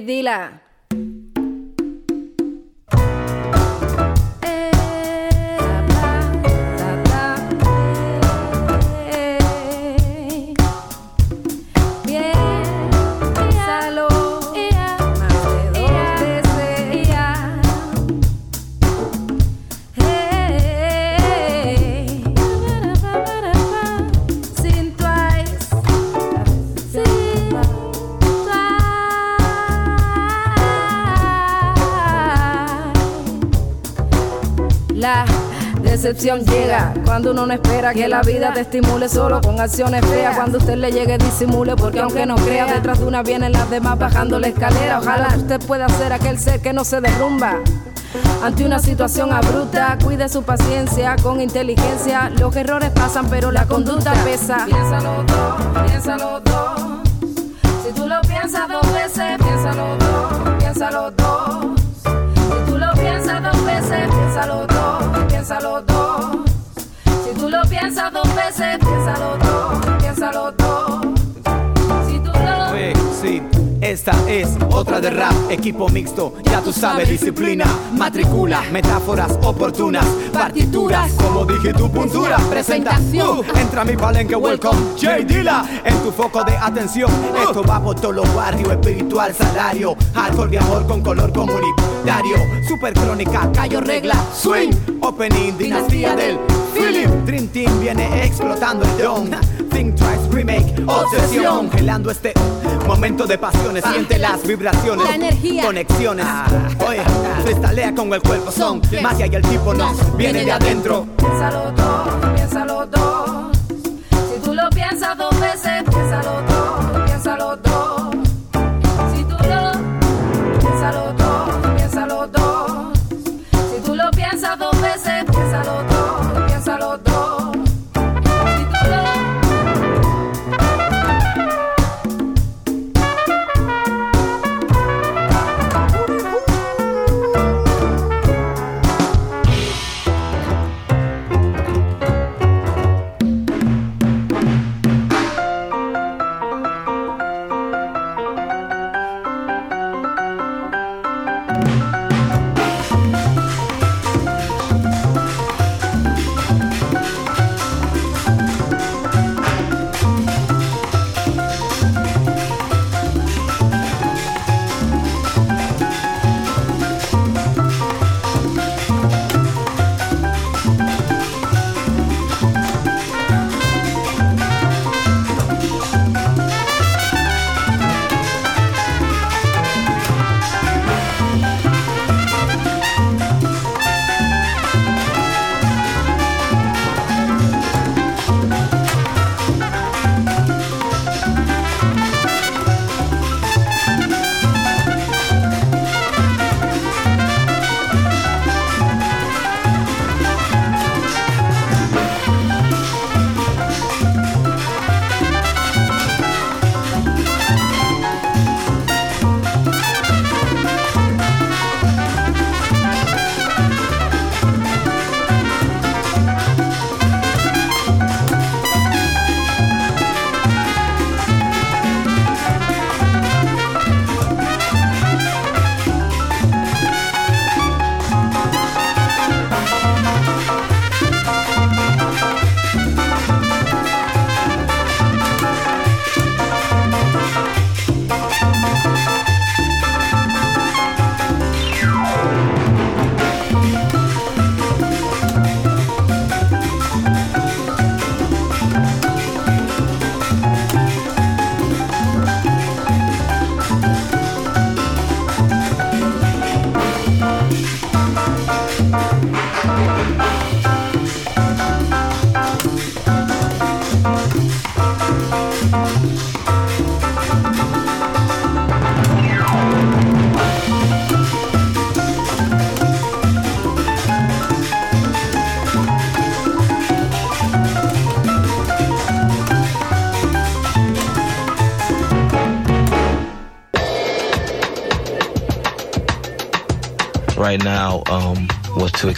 Speaker 35: J decepción llega cuando uno no espera que la vida te estimule solo con acciones feas. Cuando usted le llegue, disimule, porque aunque no crea, detrás de una vienen las demás bajando la escalera. Ojalá usted pueda ser aquel ser que no se derrumba. Ante una situación abrupta, cuide su paciencia con inteligencia. Los errores pasan, pero la conducta pesa. Piénsalo dos, piénsalo dos. Si tú lo piensas dos veces, piénsalo dos, piénsalo dos. Si tú lo piensas dos veces, piénsalo dos, piénsalo dos. Piensas dos veces, piénsalo dos, piénsalo dos. Si tú lo
Speaker 36: sí, esta es otra de rap, equipo mixto, ya tú sabes, disciplina, matricula, metáforas oportunas, partituras, como dije tu puntura, presentación, Uh, entra a mi palenque, welcome, J Dilla, en tu foco de atención, esto va por todos los barrios, espiritual, salario, hardcore de amor con color comunitario, super crónica, callo regla, swing, opening, dinastía del feeling, Dream Team viene explotando el don, think twice, remake, obsesión, gelando este momento de pasiones, siente las vibraciones,
Speaker 35: La energía.
Speaker 36: conexiones, oye, freestalea con el cuerpo, son magia y el tipo nos viene de adentro.
Speaker 35: Piénsalo dos, piénsalo dos. Si tú lo piensas dos veces, piénsalo dos,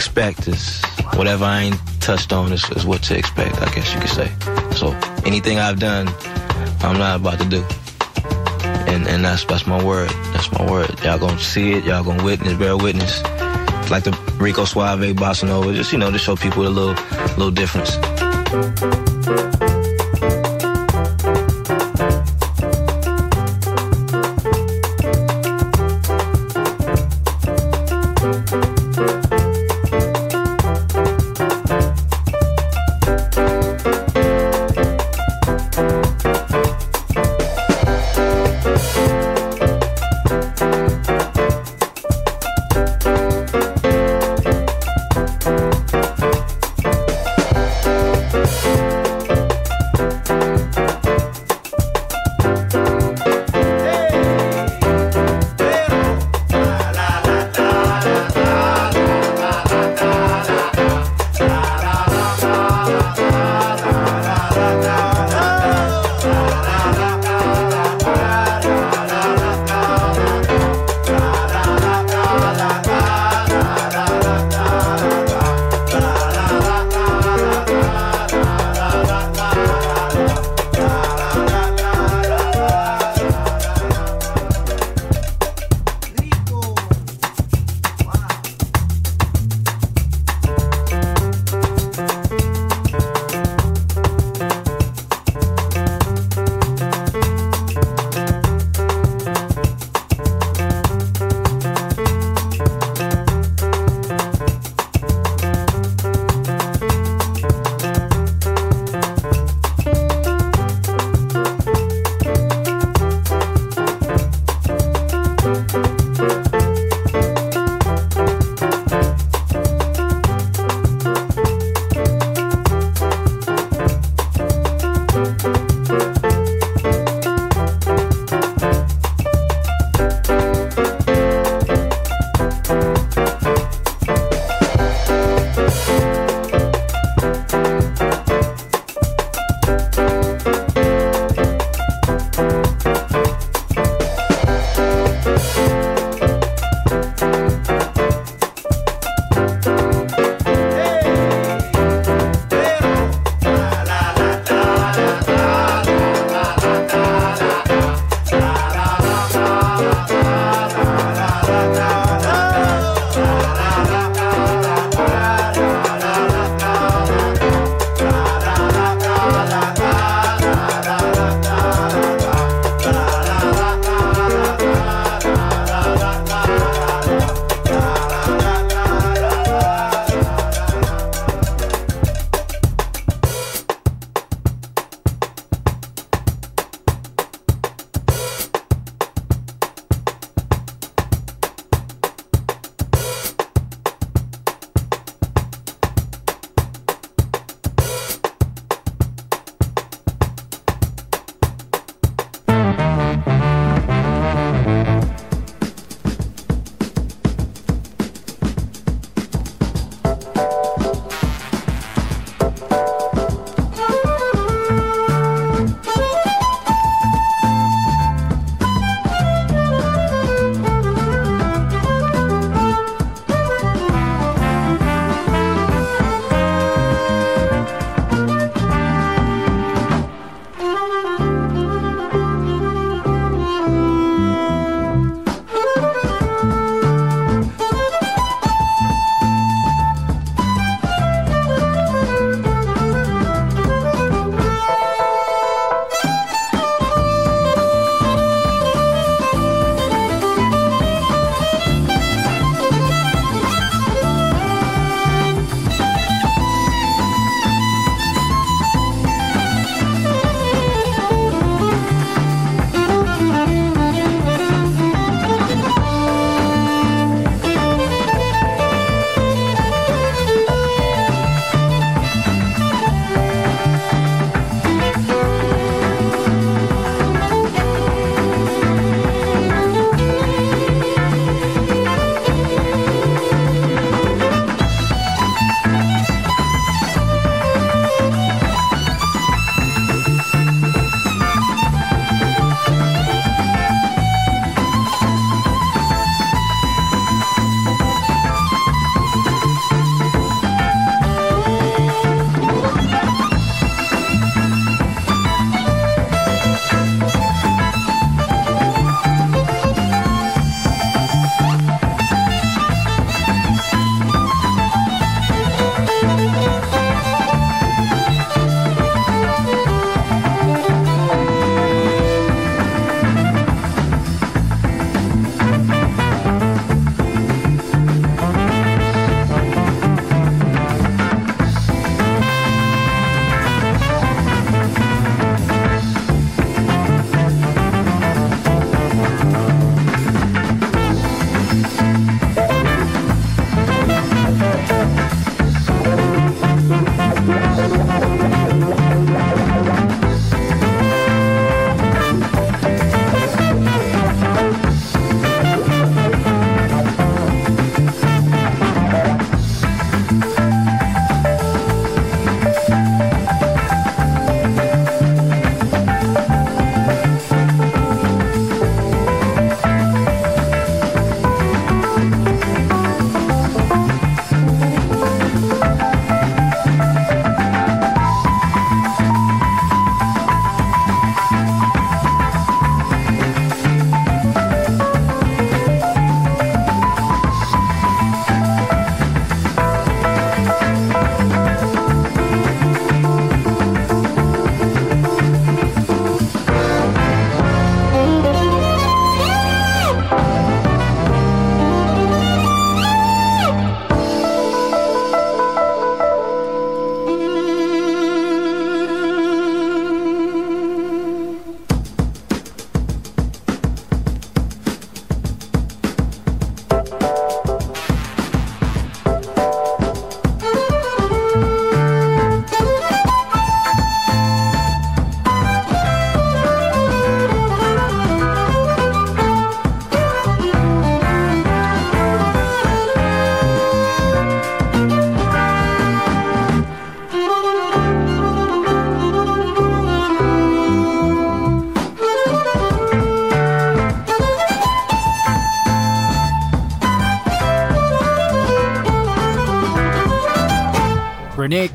Speaker 24: expect is whatever I ain't touched on is, is what to expect, I guess you could say. So anything I've done, I'm not about to do. And and that's that's my word. That's my word. Y'all gonna see it. Y'all gonna witness, bear witness. Like the Rico Suave Bossa Nova, just you know, to show people a little, little difference.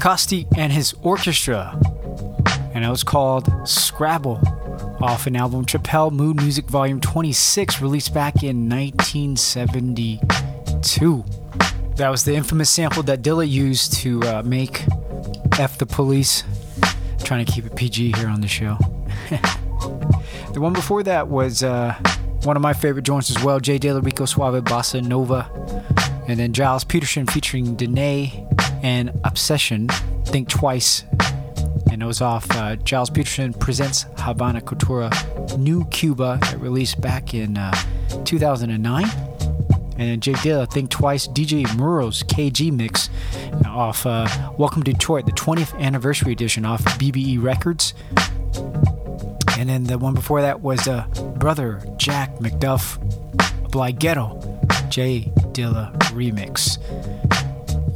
Speaker 13: Costi and his orchestra. And it was called Scrabble off an album Trapel Mood Music Volume 26, released back in 1972. That was the infamous sample that Dilla used to uh, make F the Police. Trying to keep it PG here on the show. the one before that was uh, one of my favorite joints as well J Dilla Rico Suave Bossa Nova. And then Gilles Peterson featuring Danay and Obsession, Think Twice. And it was off uh, Gilles Peterson Presents Havana Cultura New Cuba that released back in uh, 2009. And then J Dilla, Think Twice, DJ Muro's KG mix off uh, Welcome to Detroit, the 20th anniversary edition off BBE Records. And then the one before that was uh, Brother Jack McDuff, Ghetto, J Dilla remix.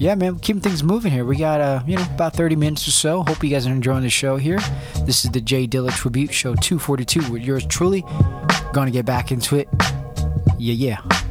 Speaker 13: Yeah, man, keeping things moving here. We got uh, you know, about 30 minutes or so. Hope you guys are enjoying the show here. This is the J Dilla Tribute Show 242 with yours truly. Gonna get back into it. Yeah, yeah.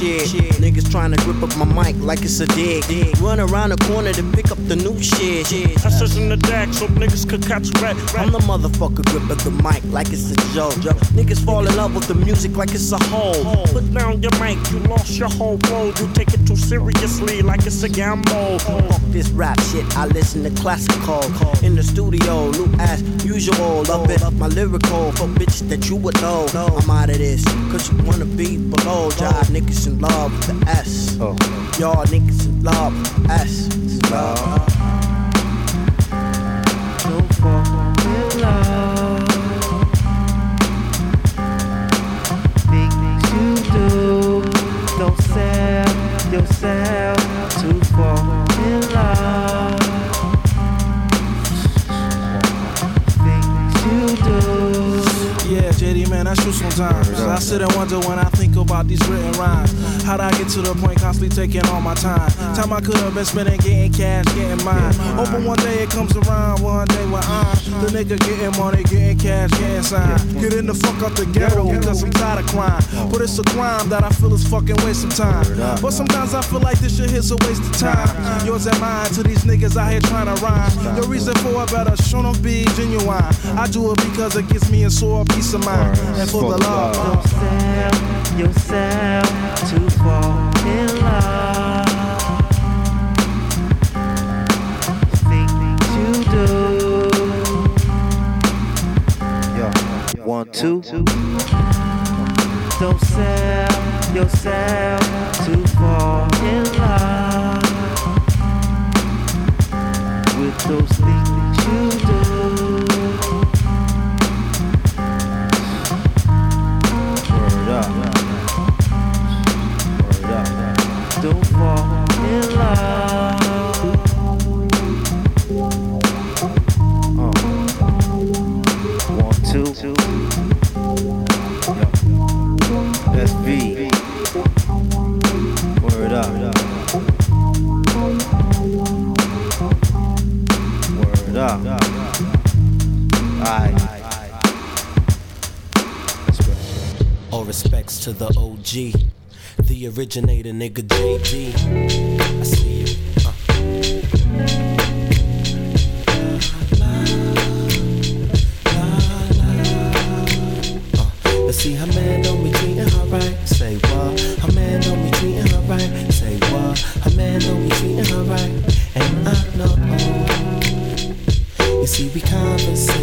Speaker 16: Shit.
Speaker 14: Niggas trying to grip up my mic like it's a dig. Run around the corner to pick up the new shit. I search in the deck so niggas could catch rat. I'm the motherfucker grip up the mic like it's a joke. Niggas fall in love with the music like it's a hole. Put down your mic, you lost your whole road. You take it too seriously like it's a gamble. Oh, fuck this rap shit, I listen to classical. In the studio, new as usual. Love it, my lyrical. For bitch that you would know. I'm out of this, cause you wanna be below. Y'all niggas in love with the S. Oh. Y'all niggas in love with the Love.
Speaker 20: Don't in love. Things you do, don't sell yourself too far in love. Things you do.
Speaker 37: Yeah, JD, man, that's true sometimes. I sit and wonder when I about these written rhymes. How'd I get to the point constantly taking all my time? Time I could have been spending getting cash, getting mine. Hoping one day it comes around, one day when I'm the nigga getting money, getting cash, getting signed. Getting the fuck out the ghetto because I'm tired of crime. But it's a crime that I feel is fucking waste of time. But sometimes I feel like this shit is a waste of time. Yours and mine to these niggas out here trying to rhyme. Your reason for it better show them be genuine. I do it because it gives me a sore peace of mind. And for the love.
Speaker 20: Yourself too far in love. Things you do. Yo, one, two. Don't sell yourself too far in love. With those Alright.
Speaker 38: All respects to the OG, the originator, nigga JD. I see you. Uh. Uh, Let's see how man don't be treating her right. Say what? Her man don't be treating her right. Say what? Her man don't be treating her right. And I know. You see, we conversate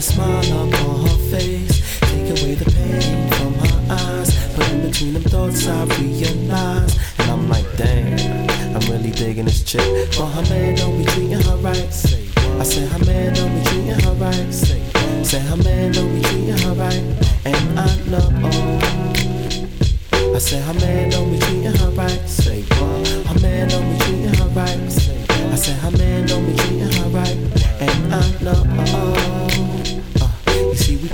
Speaker 38: a smile up on her face, take away the pain from her eyes. But in between them thoughts, I realize, and I'm like, damn, I'm really digging this chick. But her man don't be treating her right. I said her man don't be treating her right. Say her man don't be treating her right, and I know. I said her man don't be treating her right. Say what? Her man don't be treating her right. I said her man don't be treating her right, and I know.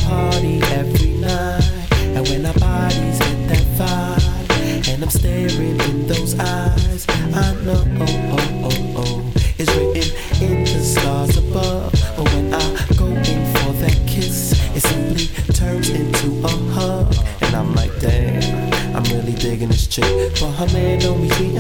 Speaker 38: Party every night, and when our bodies hit that vibe, and I'm staring in those eyes, I know. Oh, oh, oh, oh, it's written in the stars above. But when I go in for that kiss, it simply turns into a hug, and I'm like, damn. I'm really digging this chick. But her man don't be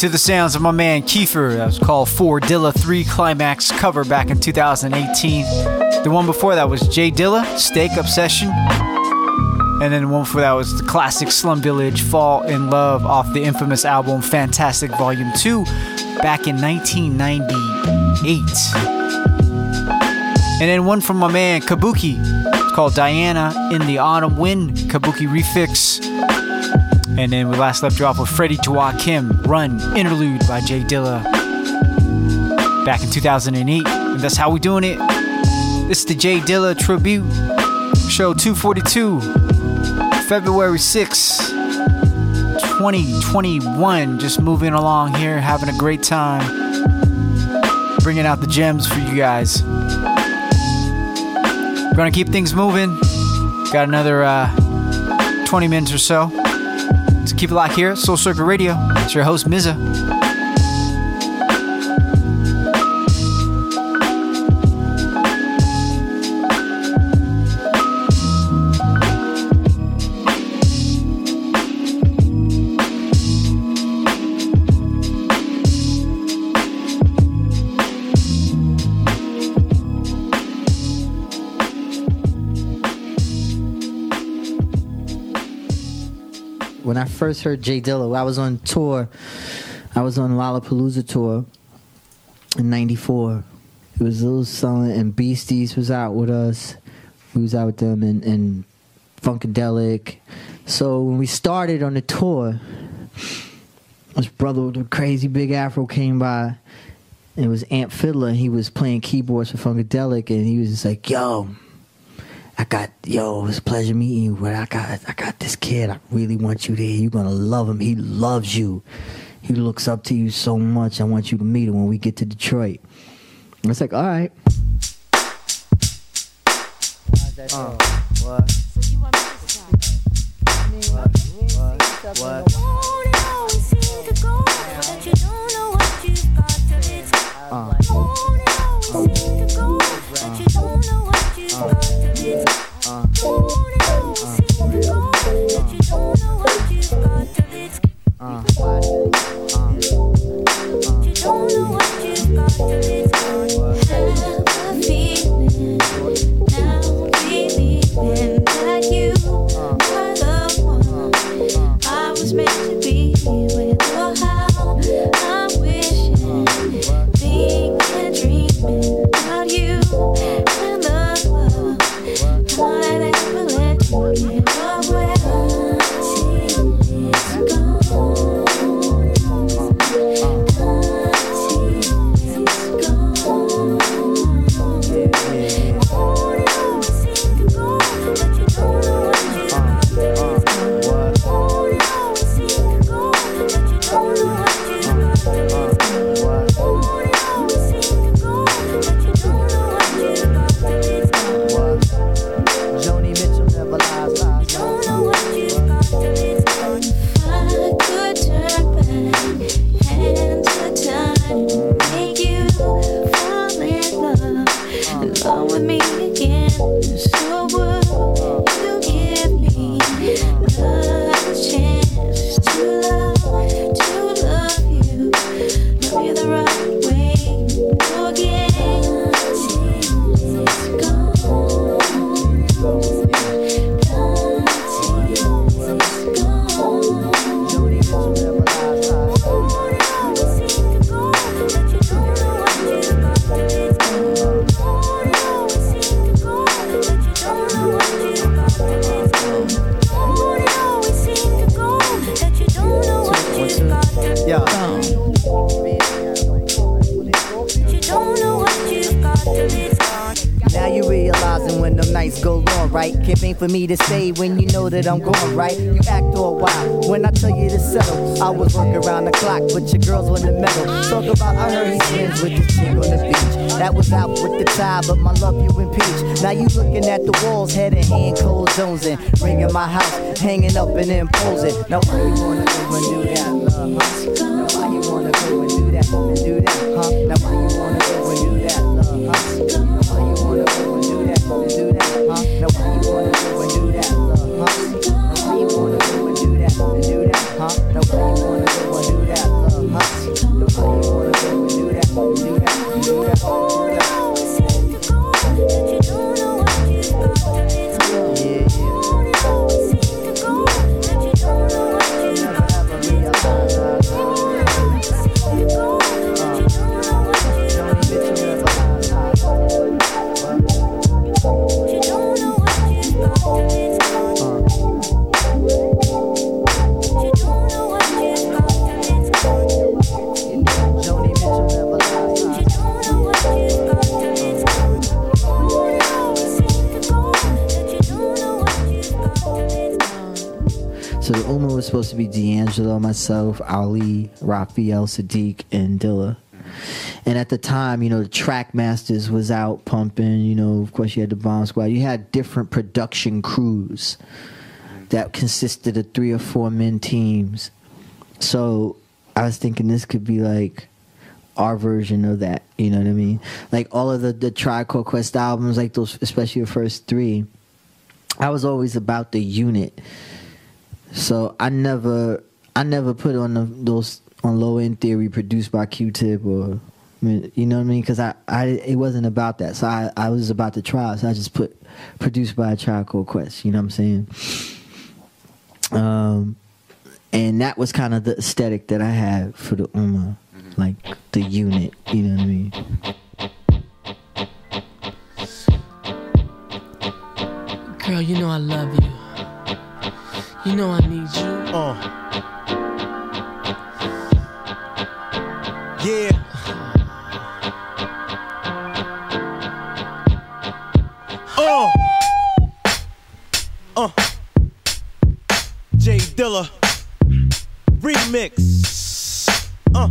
Speaker 13: to the sounds of my man Kiefer. That was called Four Dilla 3 Climax cover back in 2018. The one before that was Jay Dilla, Steak Obsession. And then the one before that was the classic Slum Village, Fall in Love, off the infamous album Fantastic Volume 2, back in 1998. And then one from my man Kabuki. It's called Diana in the Autumn Wind, Kabuki Refix. And then we last left you off with Freddie Joachim, Run, Interlude by Jay Dilla. Back in 2008. And that's how we doing it. This is the Jay Dilla Tribute, show 242, February 6, 2021. Just moving along here, having a great time. Bringing out the gems for you guys. We're gonna keep things moving. Got another uh, 20 minutes or so. Keep it locked here, Soul Circle Radio. It's your host,
Speaker 39: Mza. First heard Jay Dilla, I was on tour. I was on Lollapalooza tour in '94. It was Lil Son and Beasties was out with us. We was out with them and, and Funkadelic. So when we started on the tour, this brother with a crazy big afro came by. And it was Amp Fiddler. He was playing keyboards for Funkadelic, and he was just like, "Yo, I got yo, it was a pleasure meeting you, but I got I got this kid. I really want you there. You're gonna love him. He loves you. He looks up to you so much. I want you to meet him when we get to Detroit. I was like, all right.
Speaker 40: Uh, what? What? What?
Speaker 41: Uh. Uh. Uh. You don't know what you've got to
Speaker 42: be. Me to say when you know that I'm gone, right? You act all wild when I tell you to settle. I was working around the clock, but your girls in the middle. Talk about I heard he swims with this chick on the beach. That was out with the tide, but my love you impeach. Now you looking at the walls, head and hand, cold jonesing. Ringing my house, hanging up and imposing. Now why you wanna go and do that, love?
Speaker 39: Be D'Angelo, myself, Ali, Raphael, Saadiq, and Dilla. And at the time, you know, the Track Masters was out pumping. You know, of course, you had the Bomb Squad. You had different production crews that consisted of three or four men teams. So I was thinking this could be like our version of that. You know what I mean? Like all of the the Tribe Quest albums, like those, especially the first three. I was always about the unit. So I never, I never put on the, those on low end theory produced by Q-Tip or, you know what I mean? Because I, I, it wasn't about that. So I, I was about the trial. So I just put produced by a Tribe Called Quest. You know what I'm saying? Um, and that was kind of the aesthetic that I had for the Ummah, like the unit. You know what I mean?
Speaker 43: Girl, you know I love you. You know I need you.
Speaker 22: Uh. Yeah. Uh. Uh. J Dilla. Remix. Uh.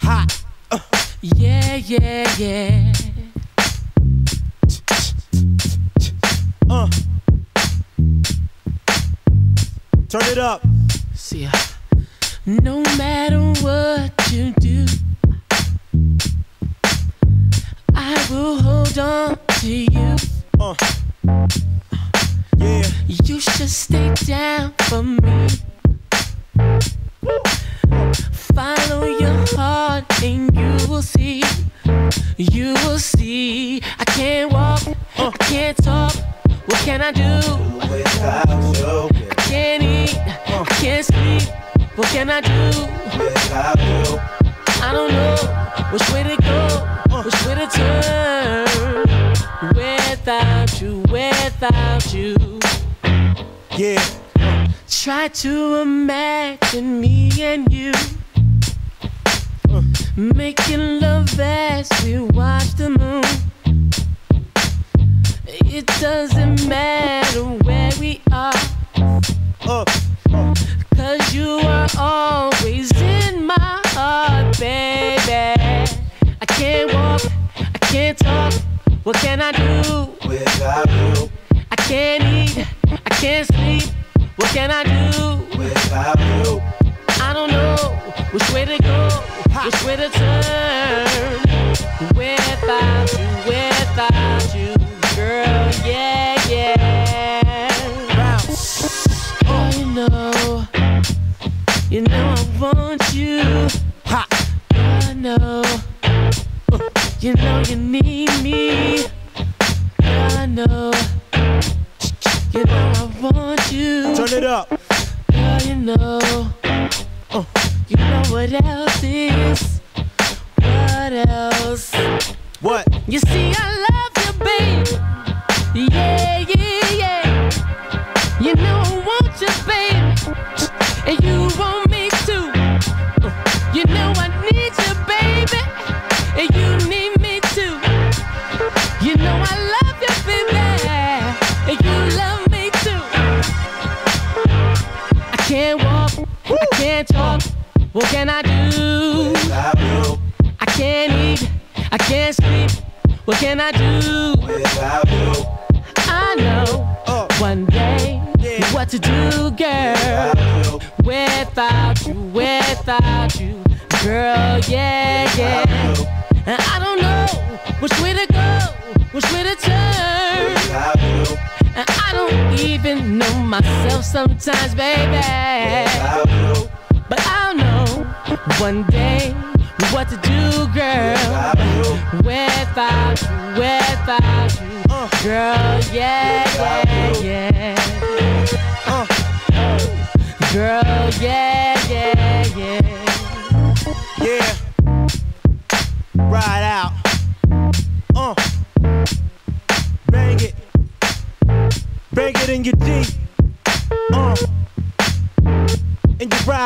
Speaker 22: Hot. Uh.
Speaker 43: Yeah, yeah, yeah.
Speaker 22: Uh. Turn it up.
Speaker 43: See, ya. no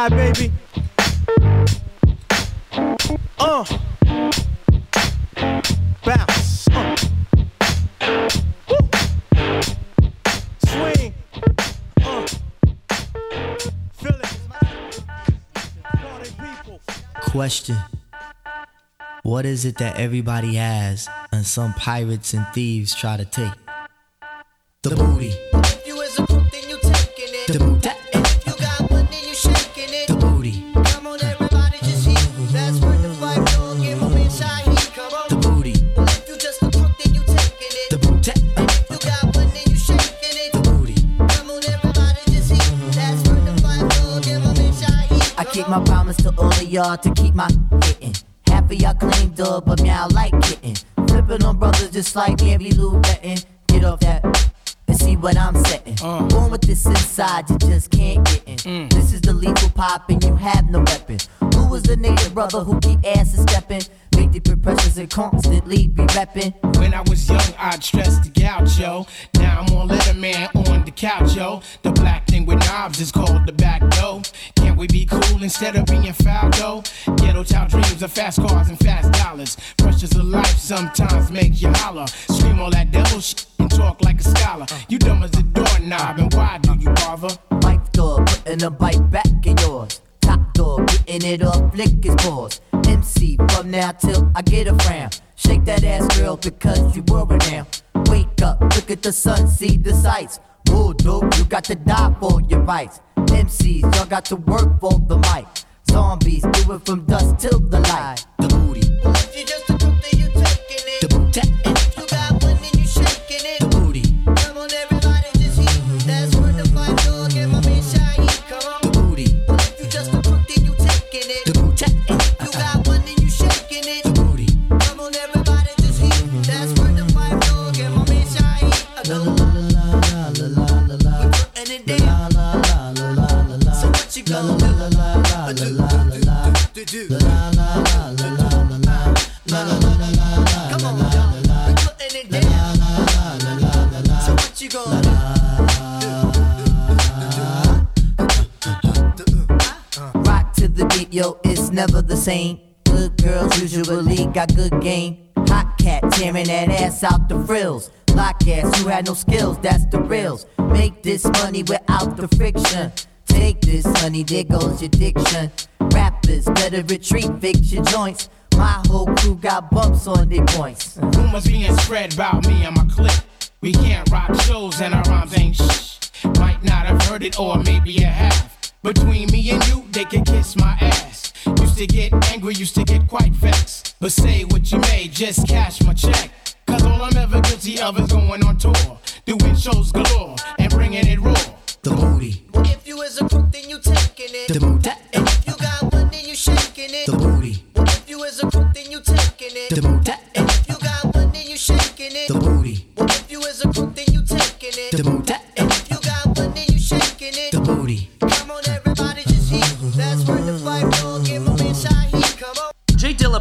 Speaker 43: In
Speaker 22: your ride, baby. Uh. Bounce. Uh. Woo. Swing. Uh. Feel it.
Speaker 44: Question What is it that everybody has and some pirates and thieves try to take? The booty.
Speaker 38: You as a crook, then you taking it.
Speaker 44: The booty.
Speaker 42: Y'all to keep my hitting. Half of y'all claim dub, but me I like getting. Flipping on brothers just like Gary Lou betting. Get off that and see what I'm setting. Uh. Born with this inside, you just can't get in. Mm. This is the lethal pop and you have no weapon. Who was the native brother who keep asses stepping? Pressures and constantly be repping.
Speaker 45: When I was young, I'd stress the gaucho. Now I'm on Letterman on the couch, yo. The black thing with knobs is called the back door. Can't we be cool instead of being foul, though? Ghetto child dreams of fast cars and fast dollars. Pressures of life sometimes make you holler. Scream all that devil shit and talk like a scholar. You dumb as a doorknob, and why do you bother?
Speaker 42: Wife dog, putting a bite back in yours. Dog, getting it up, lick his balls. MC from now till I get a frown. Shake that ass, girl, because you worry now. Wake up, look at the sun, see the sights. Bulldog, you got to die for your rights. MCs, y'all got to work for the mic. Zombies, do it from dusk till the light. The booty.
Speaker 44: La la la la la la la la. La la la la la la
Speaker 38: Come on,
Speaker 44: la la
Speaker 38: y'all.
Speaker 44: la.
Speaker 38: We putting it down.
Speaker 44: La la la la la.
Speaker 38: So what you gonna do?
Speaker 42: Rock to the beat, yo, it's never the same. Good girls usually got good game. Hot cat tearing that ass out the frills. Lock ass who had no skills, that's the reals. Make this money without the friction. Take this, honey, there goes your diction. Rappers better retreat, fix your joints. My whole crew got bumps on their points.
Speaker 45: Rumors being spread about me and my clique. We can't rock shows and our rhymes ain't shh. Might not have heard it or maybe you have. Between me and you, they can kiss my ass. Used to get angry, used to get quite vexed. But say what you may, just cash my check. Cause all I'm ever guilty of is going on tour. Doing shows galore and bringing it raw
Speaker 44: the booty.
Speaker 38: If you is a crook, then you taking it.
Speaker 44: The booty.
Speaker 38: And if you got one, then you shaking it.
Speaker 44: The booty.
Speaker 38: If you is a crook, then you taking it.
Speaker 44: The booty.
Speaker 38: And
Speaker 44: if you got one, then you shaking it. The booty. If you is a crook, then you taking it. The booty. And if you got one, then you shaking it. The booty. Come on, everybody, just eat. That's where the fight, roll, give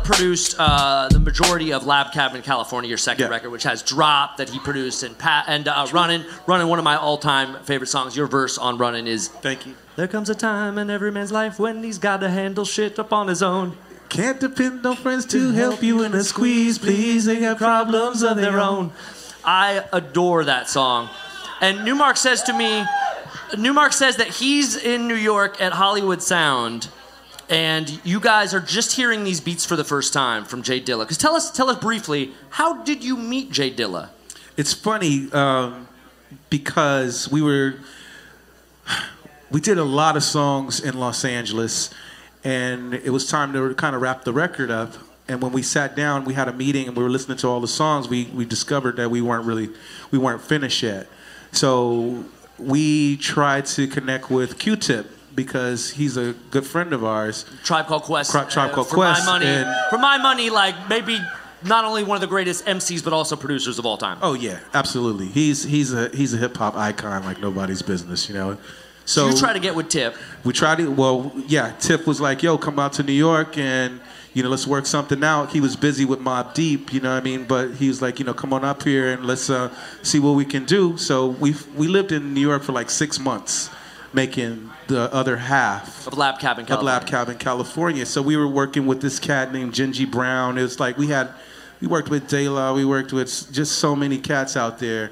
Speaker 46: produced uh, the majority of Lab Cabin California, your second record, which has Drop that he produced and Pat and uh, Runnin'. Runnin', one of my all-time favorite songs. Your verse on Running is
Speaker 26: Thank you.
Speaker 46: There comes a time in every man's life when he's got to handle shit up on his own.
Speaker 26: Can't depend on friends to help you in a squeeze, please. They got problems of their own.
Speaker 46: I adore that song. And Newmark says to me, Newmark says that he's in New York at Hollywood Sound, and you guys are just hearing these beats for the first time from Jay Dilla. Because tell us, tell us briefly, how did you meet Jay Dilla?
Speaker 26: It's funny um, because we were we did a lot of songs in Los Angeles, and it was time to kind of wrap the record up. And when we sat down, we had a meeting and we were listening to all the songs. We we discovered that we weren't really we weren't finished yet. So we tried to connect with Q-Tip because he's a good friend of ours.
Speaker 46: Tribe Called Quest.
Speaker 26: Tri- Tribe
Speaker 46: uh,
Speaker 26: Called
Speaker 46: for
Speaker 26: Quest.
Speaker 46: My money,
Speaker 26: and-
Speaker 46: for my money, like maybe not only one of the greatest MCs but also producers of all time.
Speaker 26: Oh yeah, absolutely. He's he's a he's a hip hop icon like nobody's business, you know. So
Speaker 46: you try to get with Tip.
Speaker 26: we tried to. Well, yeah. Tip was like, "Yo, come out to New York and you know let's work something out." He was busy with Mobb Deep, you know what I mean. But he was like, you know, come on up here and let's uh, see what we can do. So we we lived in New York for like six months, making the other half
Speaker 46: of Lab Cabin
Speaker 26: of
Speaker 46: California.
Speaker 26: Lab Cabin California. So we were working with this cat named Gingy Brown. It was like we had we worked with De La, we worked with just so many cats out there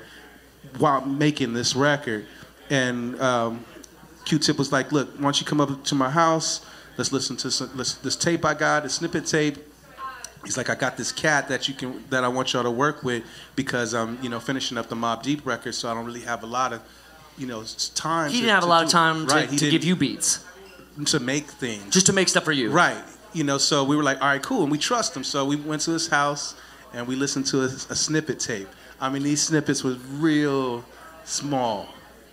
Speaker 26: while making this record. And um, Q-Tip was like, "Look, why don't you come up to my house? Let's listen to some, let's, this tape I got, a snippet tape." He's like, "I got this cat that you can that I want y'all to work with because I'm, you know, finishing up the Mobb Deep record, so I don't really have a lot of, you know, time."
Speaker 46: He
Speaker 26: to-
Speaker 46: didn't have a
Speaker 26: to
Speaker 46: lot of time to,
Speaker 26: Right, he
Speaker 46: to give you beats.
Speaker 26: to make things.
Speaker 46: Just to make stuff for you.
Speaker 26: Right. You know, so we were like, all right, cool. And we trust him. So we went to his house and we listened to a, a snippet tape. I mean, these snippets was real small.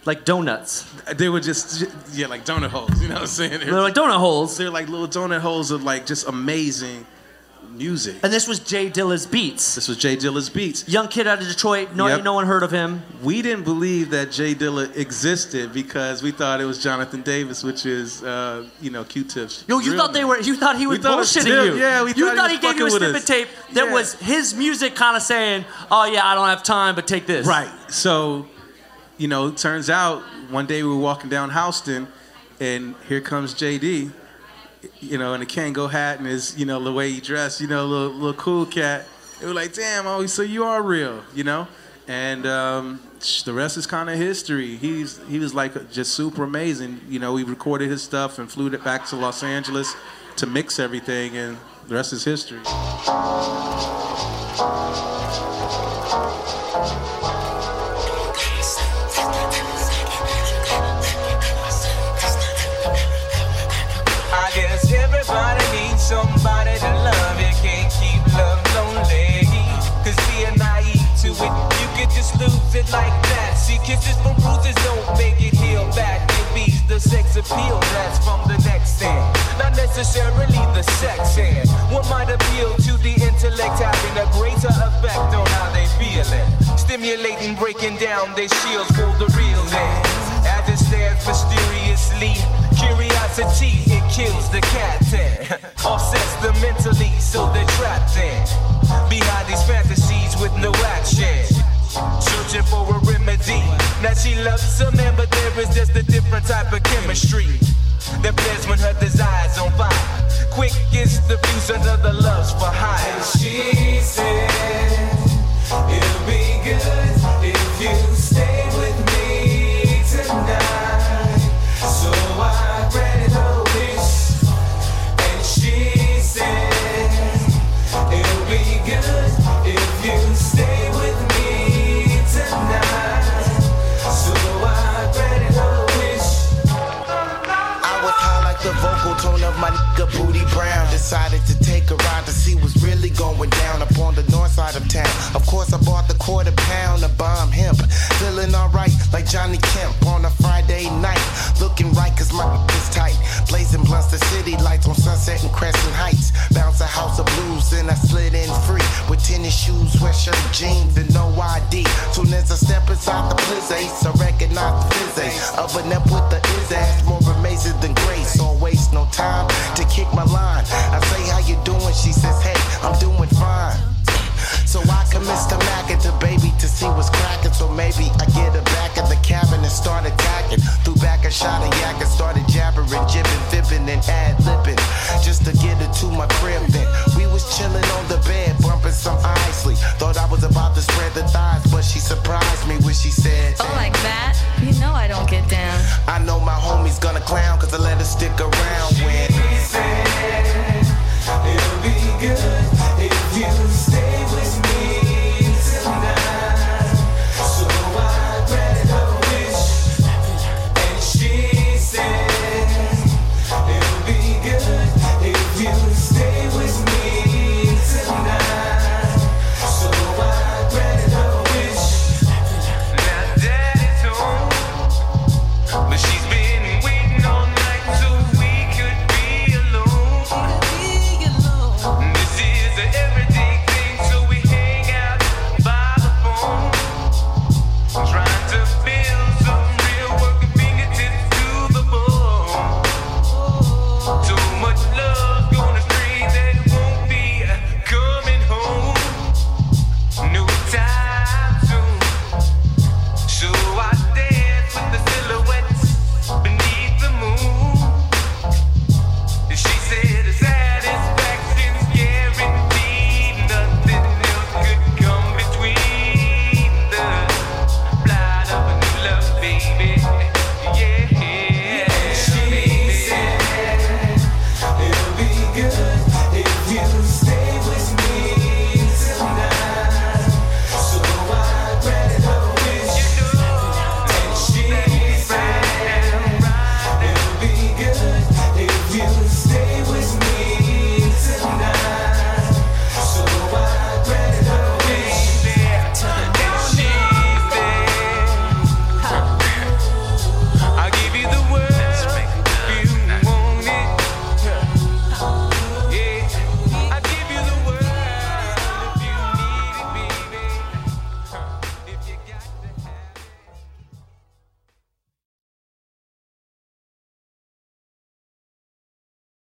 Speaker 46: Like donuts.
Speaker 26: They were just, yeah, like donut holes. You know what I'm saying?
Speaker 46: They're like donut holes.
Speaker 26: They're like little donut holes of like just amazing music.
Speaker 46: And this was Jay Dilla's beats.
Speaker 26: This was Jay Dilla's beats.
Speaker 46: Young kid out of Detroit. No,
Speaker 26: Yep.
Speaker 46: no one heard of him.
Speaker 26: We didn't believe that Jay Dilla existed because we thought it was Jonathan Davis, which is, uh, you know, Q-Tip's.
Speaker 46: Yo, you thought they were. You thought he was
Speaker 26: We thought it was
Speaker 46: bullshitting you.
Speaker 26: Yeah, we
Speaker 46: you
Speaker 26: thought he was
Speaker 46: he, gave you a snippet
Speaker 26: us.
Speaker 46: tape that
Speaker 26: Yeah.
Speaker 46: was his music, kind of saying, "Oh yeah, I don't have time, but take this."
Speaker 26: Right. So, you know, turns out one day we were walking down Houston, and here comes JD, you know, in a Kangol hat and his, you know, the way he dressed, you know, little little cool cat. They were like, "Damn, oh, so you are real," you know. And um, the rest is kind of history. He's he was like just super amazing. You know, we recorded his stuff and flew it back to Los Angeles to mix everything, and the rest is history.
Speaker 47: Somebody to love. You can't keep love lonely. Cause being naive to it, you could just lose it like that. See, kisses from bruises don't make it heal back. It beats the sex appeal that's from the next thing. Not necessarily the sex end. What might appeal to the intellect having a greater effect on how they feeling. Stimulating, breaking down their shields for the real end. As it stands mysteriously, curiosity, it kills the cat. mentally, so they're trapped in. Behind these fantasies with no action. Searching for a remedy. Now she loves a man, but there is just a different type of chemistry. That flares when her desire's on fire. Quick is the fuse another loves for hire. And she said, It'll be good if you stay
Speaker 34: Bootie Brown. Decided to take a ride to see what's really going down up on the north side of town. Of course, I bought the quarter pound of bomb hemp. Feeling alright like Johnny Kemp on a Friday night. Looking right cause my is tight. Blazing blunts the city lights on Sunset and Crescent Heights. Bounce a house of blues and I slid in free with tennis shoes, sweatshirt, jeans, and no ID. Soon as I step inside the place, I recognize the physics. Oven up with the is ass, more wiser than grace. don't waste no time to kick my line. I say, How you doing? She says, Hey, I'm doing fine. So I commence to mack at the baby to see what's cracking. So maybe I get her back in the cabin and start attacking. Threw back a shot of yak and started jabbering, jibbing, fibbing, and ad libbing. Just to get her to my crib then was chilling on the bed, bumping some Isley. Thought I was about to spread the thighs, but she surprised me when she said, Oh,
Speaker 35: like that? You know I don't get down. I know my homie's gonna clown, cause I let her stick around
Speaker 34: when. She said, It'll be good.